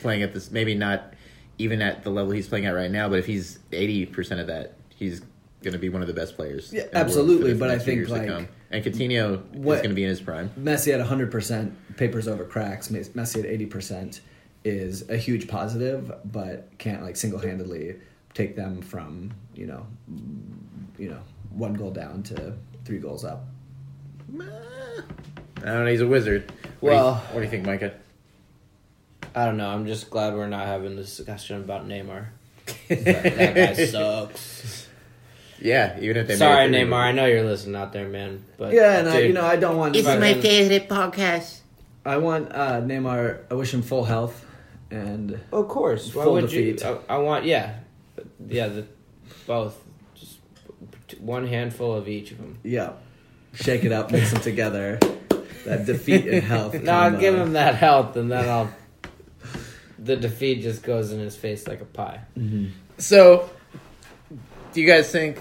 playing at this. Maybe not even at the level he's playing at right now, but if he's eighty percent of that, he's going to be one of the best players. Yeah, in the world absolutely, but I think, like, and Coutinho what- is going to be in his prime. Messi at hundred percent papers over cracks. Messi at eighty percent is a huge positive, but can't like single handedly take them from you know you know one goal down to three goals up. I don't know. He's a wizard. What do you- Well- what do you think, Micah? I don't know. I'm just glad we're not having this discussion about Neymar. that, that guy sucks. Yeah, even if they Sorry, made it Neymar. I know you're listening out there, man. But Yeah, and I, dude, you know I don't want. It's my favorite podcast. I want uh, Neymar. I wish him full health, and Of course. Why Full would defeat. you? I, I want yeah, yeah. The both. Just one handful of each of them. yeah, shake it up, mix them together. That defeat and health. No, I'll give him that health, and then I'll. The defeat just goes in his face like a pie. Mm-hmm. So, do you guys think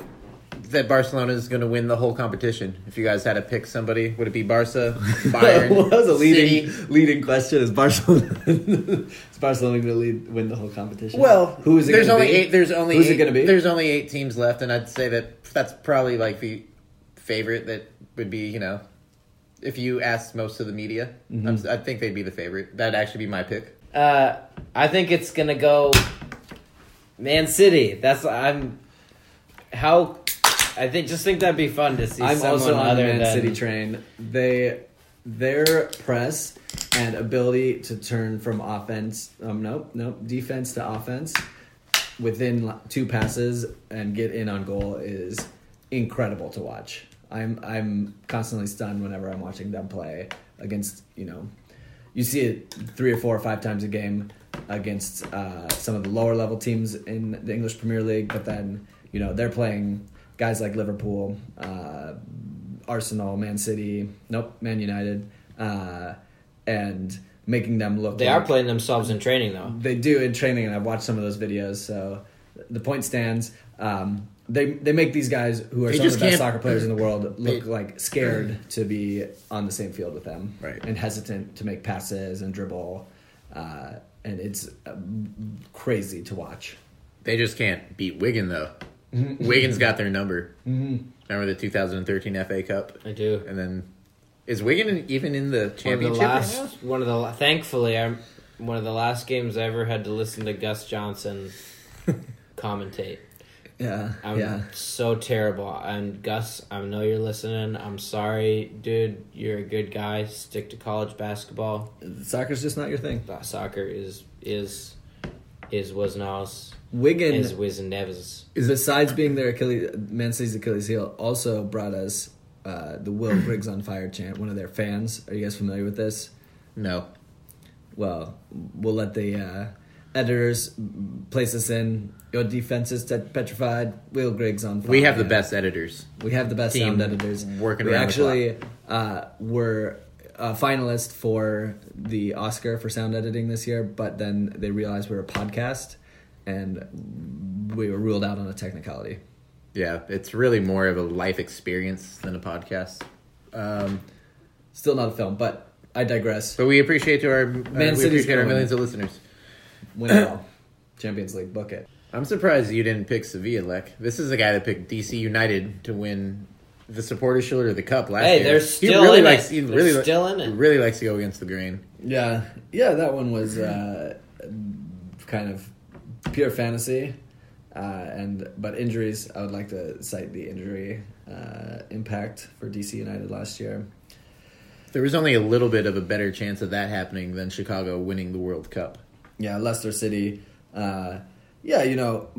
that Barcelona is going to win the whole competition? If you guys had to pick somebody, would it be Barca, Bayern, well, that was a leading City? leading question. Is Barcelona is Barcelona going to lead win the whole competition? Well, who is it? There's gonna only be? eight. There's only who's eight, it going to be? There's only eight teams left, and I'd say that that's probably like the favorite that would be. You know, if you asked most of the media, Mm-hmm. I'm, I think they'd be the favorite. That'd actually be my pick. Uh, I think it's gonna go Man City. That's I'm how I think just think that'd be fun to see I'm someone also on the other Man than City train. They their press and ability to turn from offense, um, nope, nope, defense to offense within two passes and get in on goal is incredible to watch. I'm I'm constantly stunned whenever I'm watching them play against you know, you see it three or four or five times a game against uh, some of the lower level teams in the English Premier League, but then you know they're playing guys like Liverpool, uh, Arsenal, Man City, nope, Man United, uh, and making them look. they like, are playing themselves in training though. They do in training, and I've watched some of those videos. So the point stands. Um, they they make these guys who are They some of the best soccer players in the world look They- like scared to be on the same field with them, Right. And hesitant to make passes and dribble, uh, and it's uh, crazy to watch. They just can't beat Wigan though. Mm-hmm. Wigan's got their number. Remember the 2013 FA Cup, I do. and then is Wigan even in the One of the championship? right last, one of the thankfully, I'm one of the last games I ever had to listen to Gus Johnson commentate. Yeah, I'm yeah. so terrible. And Gus, I know you're listening. I'm sorry, dude. You're a good guy. Stick to college basketball. Soccer's just not your thing. Soccer is is is was nos Wigan is was nevers. besides being their Achilles, Man City's Achilles heel, also brought us uh, the Will Griggs on Fire chant. One of their fans. Are you guys familiar with this? No. Well, we'll let the uh, editors place us in. Your defense is petrified. Will Griggs on fire. We have the best editors. We have the best team sound editors. working We around the actually uh, were a finalist for the Oscar for sound editing this year, but then they realized we're a podcast, and we were ruled out on a technicality. Yeah, it's really more of a life experience than a podcast. Um, Still not a film, but I digress. but we appreciate to our uh, we City's appreciate our going. millions of listeners. Win it all. Champions League, book it. I'm surprised you didn't pick Sevilla, Lek. This is the guy that picked DC United to win the Supporters Shield or the Cup last Hey, year. they're he still really in likes. it. He They're really li- still in it. he Really likes to go against the grain. Yeah, yeah, that one was uh, kind of pure fantasy, uh, and but injuries. I would like to cite the injury uh, impact for DC United last year. There was only a little bit of a better chance of that happening than Chicago winning the World Cup. Yeah, Leicester City. Uh, yeah, you know,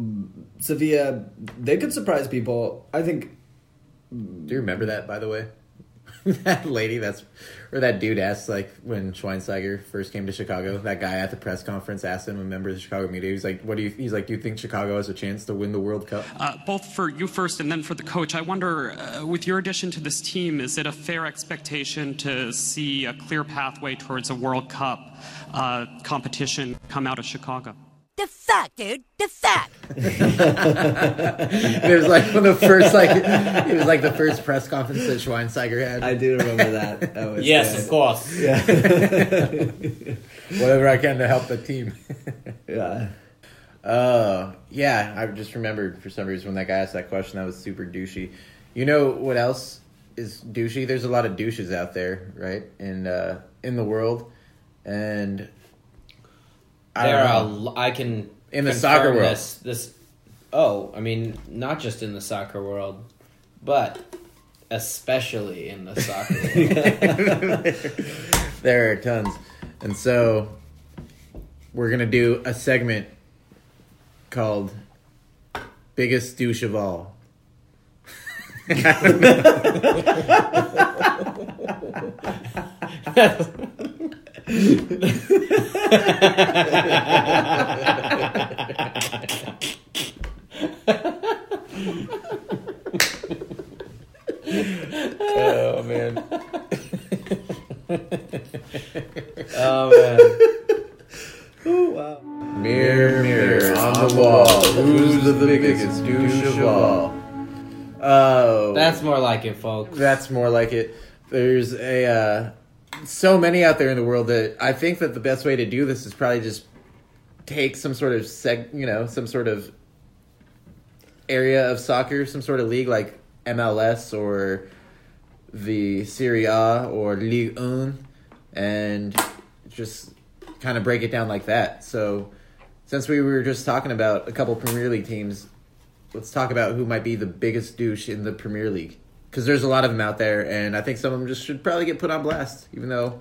Sevilla. They could surprise people. I think. Do you remember that, by the way? that lady that's or that dude asked like when Schweinsteiger first came to Chicago. That guy at the press conference asked him, a member of the Chicago media. He's like, "What do you?" He's like, "Do you think Chicago has a chance to win the World Cup?" Uh, both for you first and then for the coach, I wonder, uh, with your addition to this team, is it a fair expectation to see a clear pathway towards a World Cup uh, competition come out of Chicago? The fuck, dude? The fuck? it was like one of the first like it was like the first press conference that Schweinsteiger had. I do remember that. that was Yes, good. of course. Yeah. Whatever I can to help the team. yeah. Uh, yeah, I just remembered for some reason when that guy asked that question, that was super douchey. You know what else is douchey? There's a lot of douches out there, right? In uh, in the world, and I There are. I can In the soccer world. This, this. Oh, I mean, not just in the soccer world, but especially in the soccer world. there are tons, and so we're gonna do a segment called "Biggest Douche of All." oh man. Oh man. Oh wow. Mirror, mirror on the wall, who's the biggest douche of all? Oh, That's more like it, folks. That's more like it. There's a uh, so many out there in the world that I think that the best way to do this is probably just take some sort of seg, you know, some sort of area of soccer, some sort of league like MLS or the Serie A or Ligue 1 and just kind of break it down like that. So, since we were just talking about a couple Premier League teams, let's talk about who might be the biggest douche in the Premier League. Because there's a lot of them out there, and I think some of them just should probably get put on blast, even though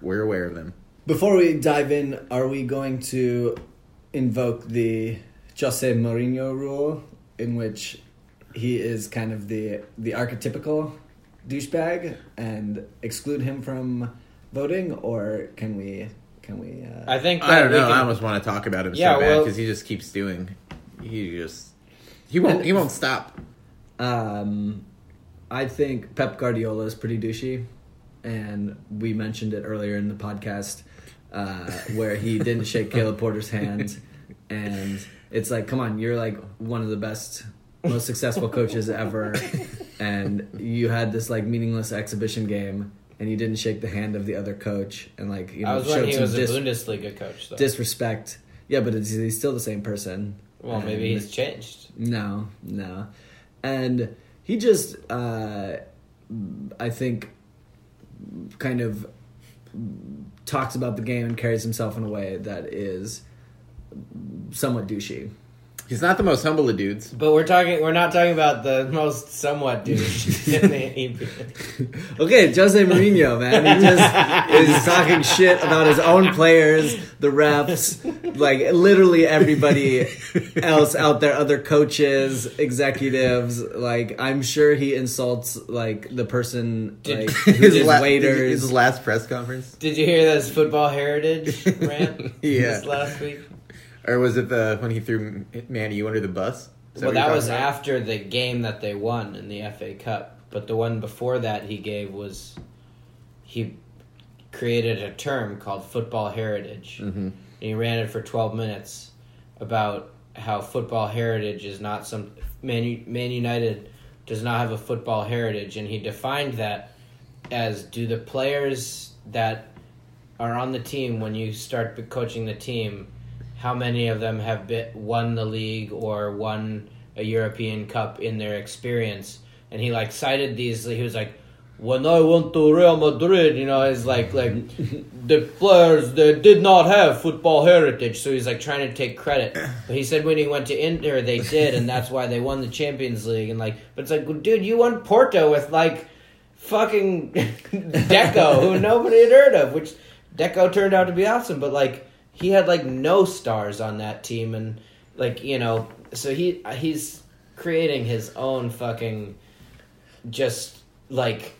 we're aware of them. Before we dive in, are we going to invoke the Jose Mourinho rule, in which he is kind of the the archetypical douchebag, and exclude him from voting, or can we? Can we? Uh, I think I don't know. can- I almost want to talk about him Yeah, so bad well- because he just keeps doing. He just he won't he won't stop. Um, I think Pep Guardiola is pretty douchey, and we mentioned it earlier in the podcast uh, where he didn't shake Caleb Porter's hand, and it's like, come on, you're like one of the best, most successful coaches ever, and you had this like meaningless exhibition game. And you didn't shake the hand of the other coach, and like you know, I was when showed he was dis- a Bundesliga coach, though. disrespect. Yeah, but he's still the same person. well, maybe he's changed. no, no. And he just, uh, I think, kind of talks about the game and carries himself in a way that is somewhat douchey. He's not the most humble of dudes. But we're talking. We're not talking about the most somewhat douche in the Okay, Jose Mourinho, man. He just is talking shit about his own players, the refs, like literally everybody else out there, other coaches, executives. Like, I'm sure he insults like the person, like his, la- waiters. his last press conference, Did you hear this football heritage rant? Yeah. This last week. Or was it the when he threw Man U under the bus? Is well, that was about? after the game that they won in the FA Cup. But the one before that he gave was he created a term called football heritage. Mhm. And he ran it for 12 minutes about how football heritage is not some Man, Man United does not have a football heritage and he defined that as do the players that are on the team when you start coaching the team how many of them have been, won the league or won a European Cup in their experience and he like cited these he was like when I went to Real Madrid, you know, it's like like the players they did not have football heritage, so he's like trying to take credit. But he said when he went to Inter, they did, and that's why they won the Champions League. And like, but it's like, well, dude, you won Porto with like fucking Deco, who nobody had heard of, which Deco turned out to be awesome. But like, he had like no stars on that team, and like you know, so he he's creating his own fucking just like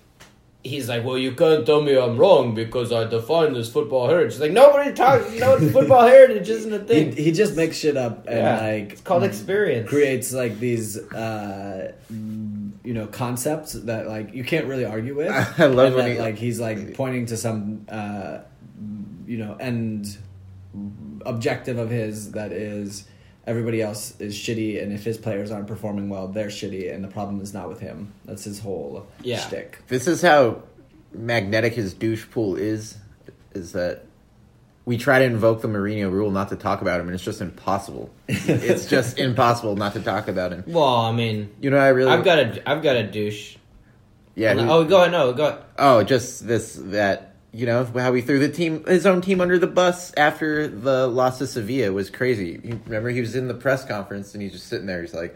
he's like, well, you can't tell me I'm wrong because I define this football heritage. Like nobody talks. No, football heritage isn't a thing. he just makes shit up and Yeah. like It's called experience. creates like these uh you know concepts that like you can't really argue with I love and when that, he- like he's like pointing to some uh you know end objective of his that is everybody else is shitty and if his players aren't performing well they're shitty and the problem is not with him that's his whole Yeah. shtick. This is how magnetic his douche pool is. Is that we try to invoke the Mourinho rule not to talk about him, and it's just impossible. it's just impossible not to talk about him. Well, I mean, You know, I really. I've got a, I've got a douche. Yeah. who- oh, go ahead. No, go. Ahead. Oh, just this that you know how he threw the team his own team under the bus after the loss to Sevilla was crazy. You remember he was in the press conference and he's just sitting there. He's like,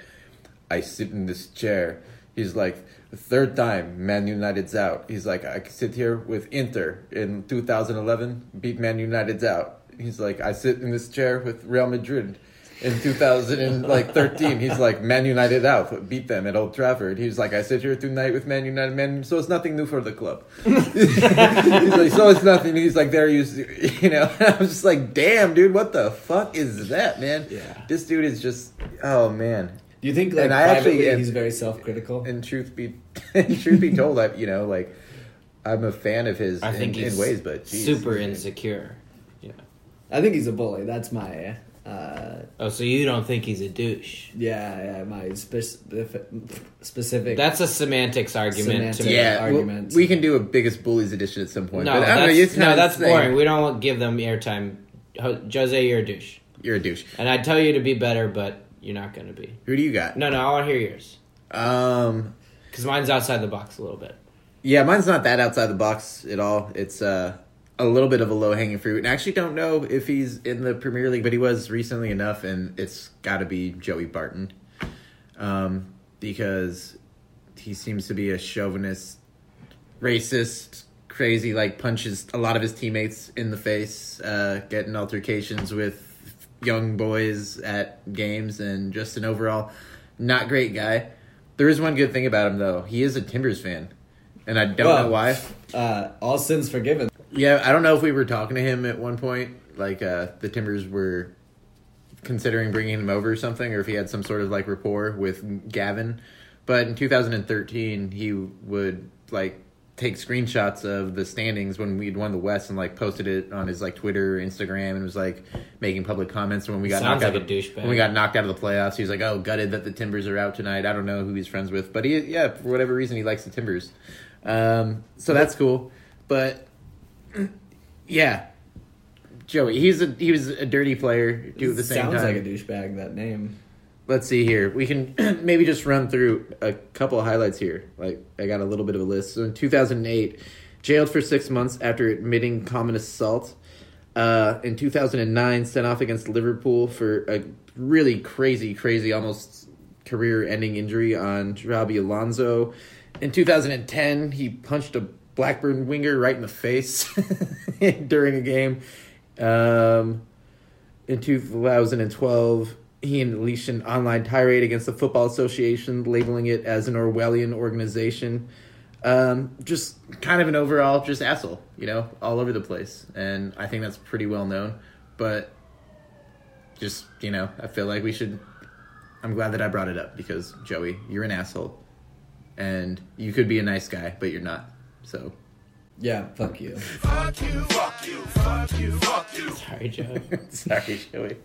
"I sit in this chair." He's like, "The third time Man United's out." He's like, "I sit here with Inter in 2011, beat Man United's out." He's like, "I sit in this chair with Real Madrid." In 2013. He's like, Man United out, beat them at Old Trafford. He's like, I sit here tonight with Man United, man. So it's nothing new for the club. he's like, so it's nothing. He's like, they're used, you know. I was just like, damn, dude, what the fuck is that, man? Yeah. This dude is just, oh man. Do you think like And I actually- privately and- he's very self-critical? And truth be, truth be told, I you know like, I'm a fan of his I think in, he's in ways, but geez. super insecure. Yeah, I think he's a bully. That's my eh. Uh, Oh, so you don't think he's a douche? yeah, yeah, my specific specific. That's a semantics argument. to Semantic. me. Yeah, well, we can do a biggest bullies edition at some point. No, but I don't know, that's, it's no, that's the boring. We don't give them airtime. Jose, you're a douche, You're a douche. and I'd tell you to be better, but you're not going to be. Who do you got? No, no, I want to hear yours Um, because mine's outside the box a little bit. yeah, mine's not that outside the box at all. It's uh, a little bit of a low hanging fruit, and I actually don't know if he's in the Premier League, but he was recently enough, and it's got to be Joey Barton, um, because he seems to be a chauvinist, racist, crazy. Like punches a lot of his teammates in the face, uh, getting altercations with young boys at games, and just an overall not great guy. There is one good thing about him though. He is a Timbers fan, and I don't Well, know why. uh, all sins forgiven. Yeah, I don't know if we were talking to him at one point, like uh, the Timbers were considering bringing him over or something, or if he had some sort of like rapport with Gavin. But in 2013, he would like take screenshots of the standings when we'd won the West and like posted it on his like Twitter, Instagram, and was like making public comments. And when we got Sounds knocked like out, a of- douchebag. when we got knocked out of the playoffs, he was like, "Oh, gutted that the Timbers are out tonight." I don't know who he's friends with, but he, yeah, for whatever reason, he likes the Timbers. Um, so that's cool, but yeah, Joey, he's a he was a dirty player. Do at the same Sounds time. like a douchebag. That name. Let's see here. We can maybe just run through a couple of highlights here. Like I got a little bit of a list. So in 2008, jailed for six months after admitting common assault. Uh, in 2009, sent off against Liverpool for a really crazy, crazy, almost career-ending injury on Robbie Alonso. In 2010, he punched a Blackburn winger right in the face during a game. Um, in 2012, he unleashed an online tirade against the Football Association, labeling it as an Orwellian organization. Um, just kind of an overall just asshole, you know, all over the place. And I think that's pretty well known. But just, you know, I feel like we should. I'm glad that I brought it up because, Joey, you're an asshole. And you could be a nice guy, but you're not. So. Yeah, fuck you. Fuck you, fuck you, fuck you, fuck you. Sorry, Joey. Sorry, Joey.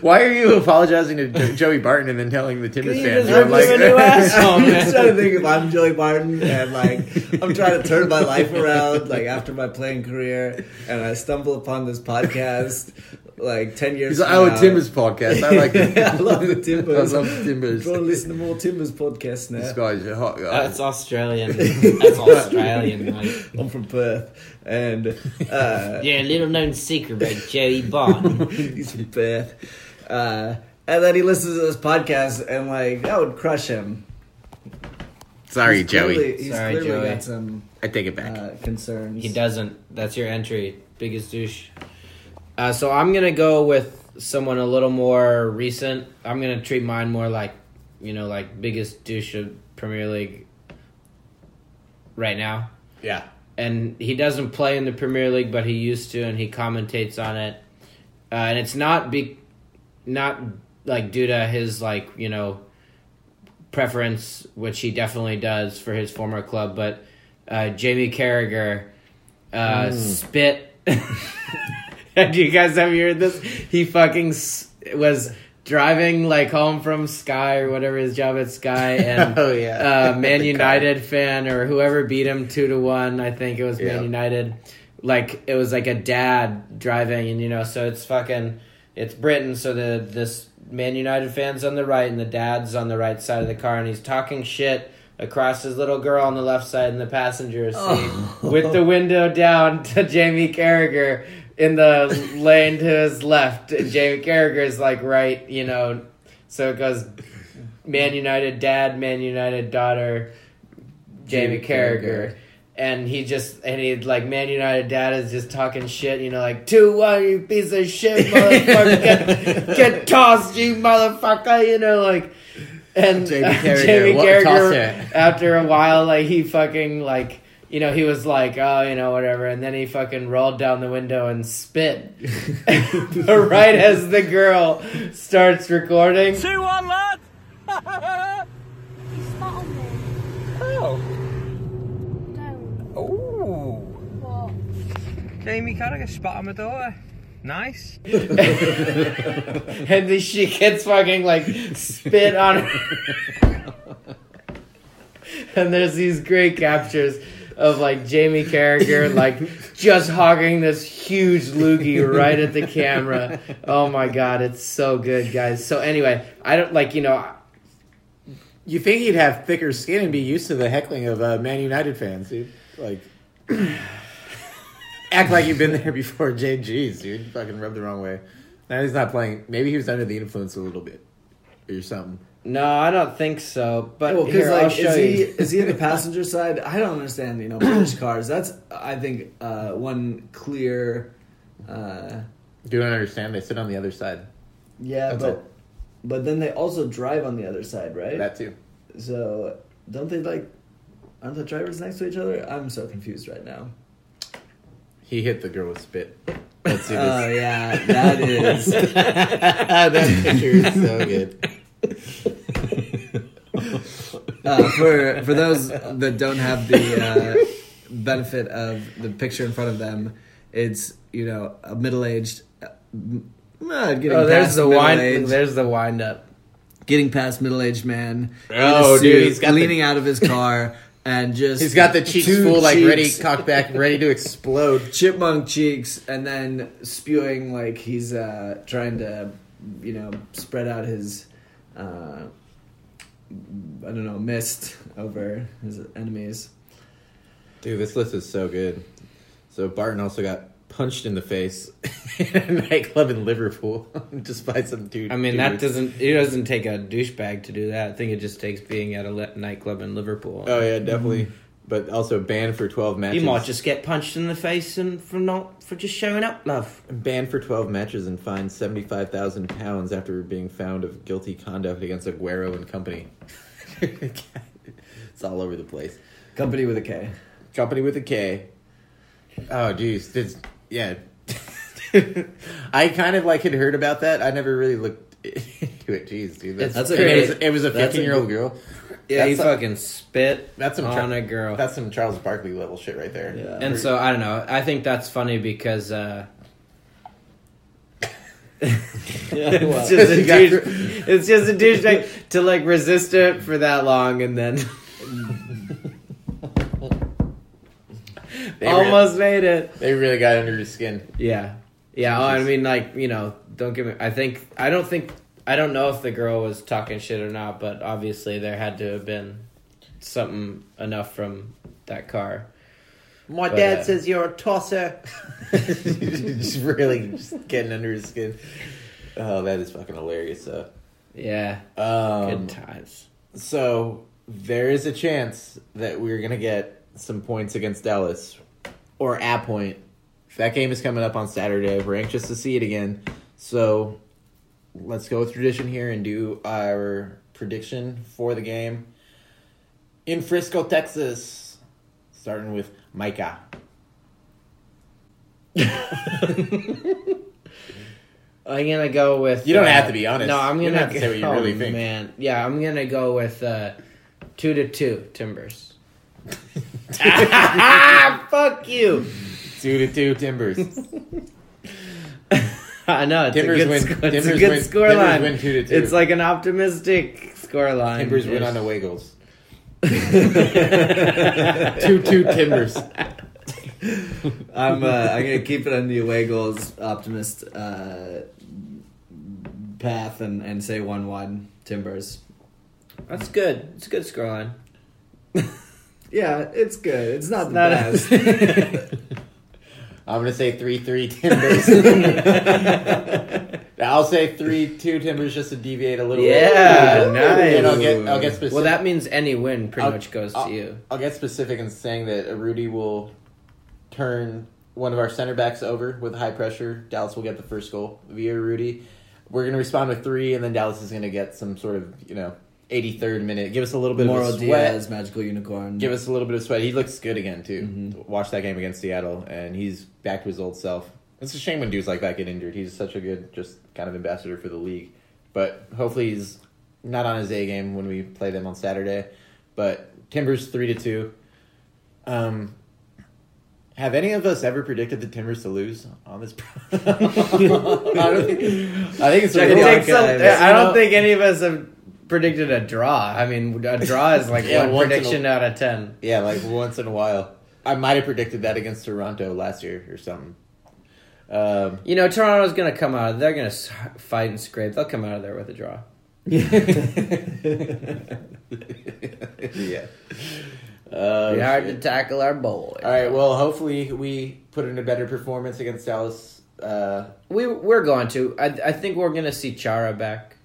Why are you apologizing to Jo- Joey Barton and then telling the Timbers fans? I'm like, I'm oh, just trying to think if I'm Joey Barton and like I'm trying to turn my life around like after my playing career and I stumble upon this podcast like ten years. He's like, from oh, a now. Timbers podcast. I like it. I love the Timbers. I love the Timbers. Go and listen to more Timbers podcasts now. This guy's a hot guy. That's Australian. That's Australian, mate. I'm from Perth, and uh, Yeah, little known secret about Joey Barton. he's from Perth. Uh, and then he listens to this podcast, and like that would crush him. Sorry, He's Joey. Clearly, he's Sorry, clearly Joey. got some I take it back. uh, concerns. He doesn't. That's your entry. Biggest douche. Uh, so I'm gonna go with someone a little more recent. I'm gonna treat mine more like, you know, like biggest douche of Premier League right now. yeah. And he doesn't play in the Premier League, but he used to, and he commentates on it. Uh, and it's not be, not like due to his like you know preference, which he definitely does for his former club, but uh, Jamie Carragher uh, spit. Do you guys have heard this? He fucking was driving like home from Sky or whatever his job at Sky, and Oh, yeah. uh, Man United fan or whoever beat him two to one. I think it was. Man United. Like it was like a dad driving, and you know, so it's fucking it's Britain. So the this Man United fan's on the right, and the dad's on the right side of the car, and he's talking shit across his little girl on the left side in the passenger seat with the window down to Jamie Carragher in the lane to his left. And Jamie Carragher's like right, you know. So it goes Man United dad, Man United daughter, Jamie Jamie Carragher. and he just and he like Man United dad is just talking shit, you know, like two one, you piece of shit, motherfucker, get, get tossed, you motherfucker, you know, like. And Jamie Carragher, Jamie Carragher, after a while, like he fucking like you know he was like oh you know whatever, and then he fucking rolled down the window and spit. but right as the girl starts recording, Two one, lad. Oh. Ooh. What? Jamie Carragher spat on my daughter. Nice. and then she gets fucking like spit on her. and there's these great captures of like Jamie Carragher like just hogging this huge loogie right at the camera. Oh my god, it's so good, guys. So anyway, I don't like you know. You think he'd have thicker skin and be used to the heckling of uh, Man United fans, dude? Like, act like you've been there before. JG's, dude. Fucking rubbed the wrong way. Now he's not playing. Maybe he was under the influence a little bit, or something. No, I don't think so. But Well, because here, I'll like, show is he you. is he in the passenger side? I don't understand. You know, British cars. That's I think uh, one clear. Uh, Do you not understand? They sit on the other side. yeah, That's but all. but then they also drive on the other side, right? That too. So don't they like? Aren't the drivers next to each other? I'm so confused right now. He hit the girl with spit. Let's see this. Oh yeah, that is. that picture is so good. Uh, for for those that don't have the uh, benefit of the picture in front of them, it's you know a middle aged. Uh, uh, getting Oh, there's the wind. middle-aged- There's the wind up. getting past middle aged man. in a Oh, dude, he's got the- leaning out of his car and just He's got the cheeks two full, like ready, cheeks, cocked back, ready to explode. chipmunk cheeks, and then spewing like he's uh, trying to, you know, spread out his, uh, I don't know, mist over his enemies. Dude, this list is so good. So Barton also got punched in the face in a nightclub in Liverpool just by some dude. I mean, that doesn't. It doesn't take a douchebag to do that. I think it just takes being at a le- nightclub in Liverpool. Oh yeah, definitely. Mm-hmm. But also banned for twelve matches. You might just get punched in the face and for not for just showing up, love. banned for twelve matches and fined seventy five thousand pounds after being found of guilty conduct against Aguero and company. it's all over the place. Company with a K. Company with a K. Oh jeez, Did- yeah. I kind of like had heard about that. I never really looked into it. Jeez, dude, that's, That's a and it was, it was a fifteen year old girl. Yeah, he some- fucking spit That's some on Char- a girl. That's some Charles Barkley level shit right there. Yeah. and so I don't know. I think that's funny because uh, it's just a You douche, it's just a douchebag to like resist it for that long and then They almost made it. They really got under his skin. Yeah, yeah. Oh, I mean, like you know, don't give me. I think I don't think I don't know if the girl was talking shit or not, but obviously there had to have been something enough from that car. My But, dad uh, says you're a tosser. just really just getting under his skin. Oh, that is fucking hilarious. So, Yeah, um, good times. so there is a chance that we're gonna get some points against Dallas, or a point. If that game is coming up on Saturday. We're anxious to see it again. So let's go with tradition here and do our prediction for the game in Frisco, Texas. Starting with Micah. I'm gonna go with. You don't uh, have to be honest. No, I'm gonna have to say what you oh, really think. Man, yeah, I'm gonna go with uh, two to two Timbers. Ah fuck you. Two to two Timbers. I know it's Timbers a good, win- sc- it's Timbers a good win- score Timbers line. win two to two. It's like an optimistic score line. Timbers win on the goals. two two Timbers. I'm uh, I'm gonna keep it on the away goals optimist uh, path and, and say one one Timbers. That's good. It's a good score line. Yeah, it's good. It's not the Not a- best. I'm gonna say three three Timbers. I'll say three two Timbers just to deviate a little. Yeah, bit. nice. And I'll get I'll get specific. Well, that means any win pretty I'll- much goes I'll- to you. I'll get specific in saying that Rudy will turn one of our center backs over with high pressure. Dallas will get the first goal via Rudy. We're going to respond with three, and then Dallas is going to get some sort of, you know, 83rd minute. Give us a little bit Mauro of a sweat. Diaz, magical unicorn. Give us a little bit of sweat. He looks good again, too. Mm-hmm. Watch that game against Seattle, and he's back to his old self. It's a shame when dudes like that get injured. He's such a good, just kind of ambassador for the league. But hopefully he's not on his A game when we play them on Saturday. But Timbers three to two. Um, have any of us ever predicted the Timbers to lose on this? I, don't think, I think it's a It some- I don't think any of us have predicted a draw. I mean, a draw is like Yeah, one in a- prediction out of ten. Yeah, like once in a while. I might have predicted that against Toronto last year or something. Um, You know, Toronto's going to come out. They're going to fight and scrape. They'll come out of there with a draw. yeah. Uh, Be hard to tackle our boy. All right. Well, hopefully we put in a better performance against Dallas. Uh, We we're going to. I I think we're going to see Chara back.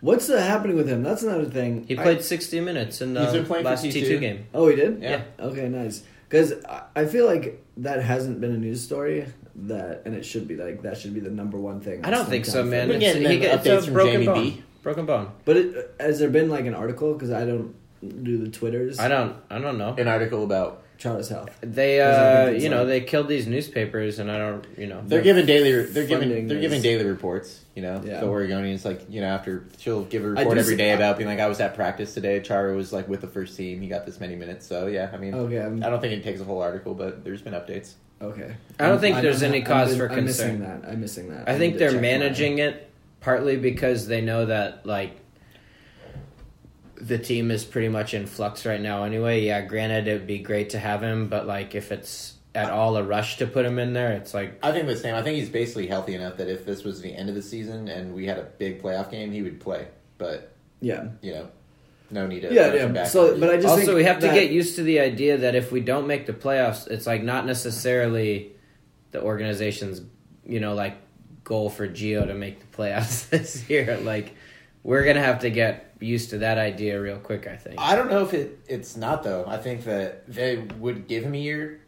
What's uh, happening with him? That's another thing. He I- played sixty minutes in the He's been playing last T T2. game. Oh, he did. Yeah. Okay, nice. Because I feel like that hasn't been a news story that, and it should be like that should be the number one thing. I don't think so, man. for- We're It's, getting he, them it's updates a from broken Jamie bone. B. Broken bone. But it, has there been like an article? Because I don't do the twitters. I don't. I don't know. an article about Chara's Health. They, uh, think it's you know, they killed these newspapers, and I don't, you know, they're giving daily they're giving they're is- giving daily reports. You know, Yeah. the Oregonians like you know after she'll give a report every day every about being like I was at practice today. Chara was like with the first team. He got this many minutes. So yeah, I mean, Okay, I'm- I don't think it takes a whole article, but there's been updates. Okay. I don't I'm- think I'm- there's any I'm- cause I'm- for I'm missing concern. that. I'm missing that. I need think they're managing it partly because they know that like the team is pretty much in flux right now anyway. Yeah, granted it'd be great to have him, but like if it's at all a rush to put him in there, it's like I think the same. I think he's basically healthy enough that if this was the end of the season and we had a big playoff game, he would play. But Yeah. you know, no need to Yeah, yeah. back. So, but I just also think we have to get used to the idea that if we don't make the playoffs, it's like not necessarily the organization's you know like goal for Gio to make the playoffs this year. Like we're gonna have to get used to that idea real quick. I think. I don't know if it it's not though. I think that they would give him a year,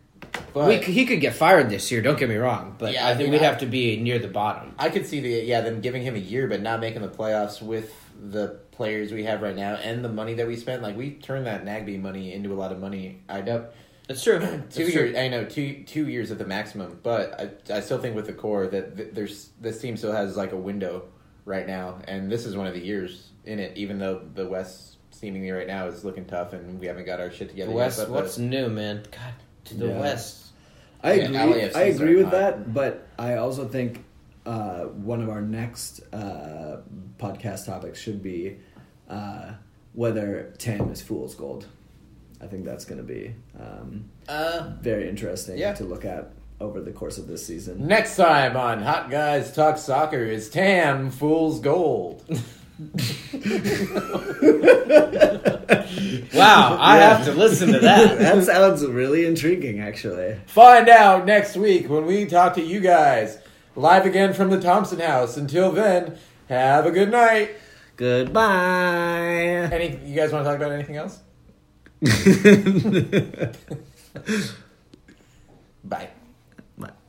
but we, he could get fired this year. Don't get me wrong, but Yeah, I I think mean, we'd I- have to be near the bottom. I could see the yeah them giving him a year, but not making the playoffs with the players we have right now and the money that we spent. Like we turned that Nagbe money into a lot of money. I Yep, that's true. two That's years. true. I know two two years at the maximum, but I I still think with the core that th- there's this team still has like a window right now, and this is one of the years in it. Even though the West seemingly right now is looking tough, and we haven't got our shit together. The West, yet, but what's new, man? God, to the Yeah. West. I Yeah, agree. LAFC I agree with hot. that, but I also think uh, one of our next uh, podcast topics should be uh, whether TAM is fool's gold. I think that's going to be um, uh, very interesting Yeah. to look at over the course of this season. next time on Hot Guys Talk Soccer is TAM Fool's Gold. Wow, I have to listen to that. that sounds really intriguing, actually. Find out next week when we talk to you guys live again from the Thompson House. Until then, have a good night. Goodbye. Any you guys want to talk about anything else?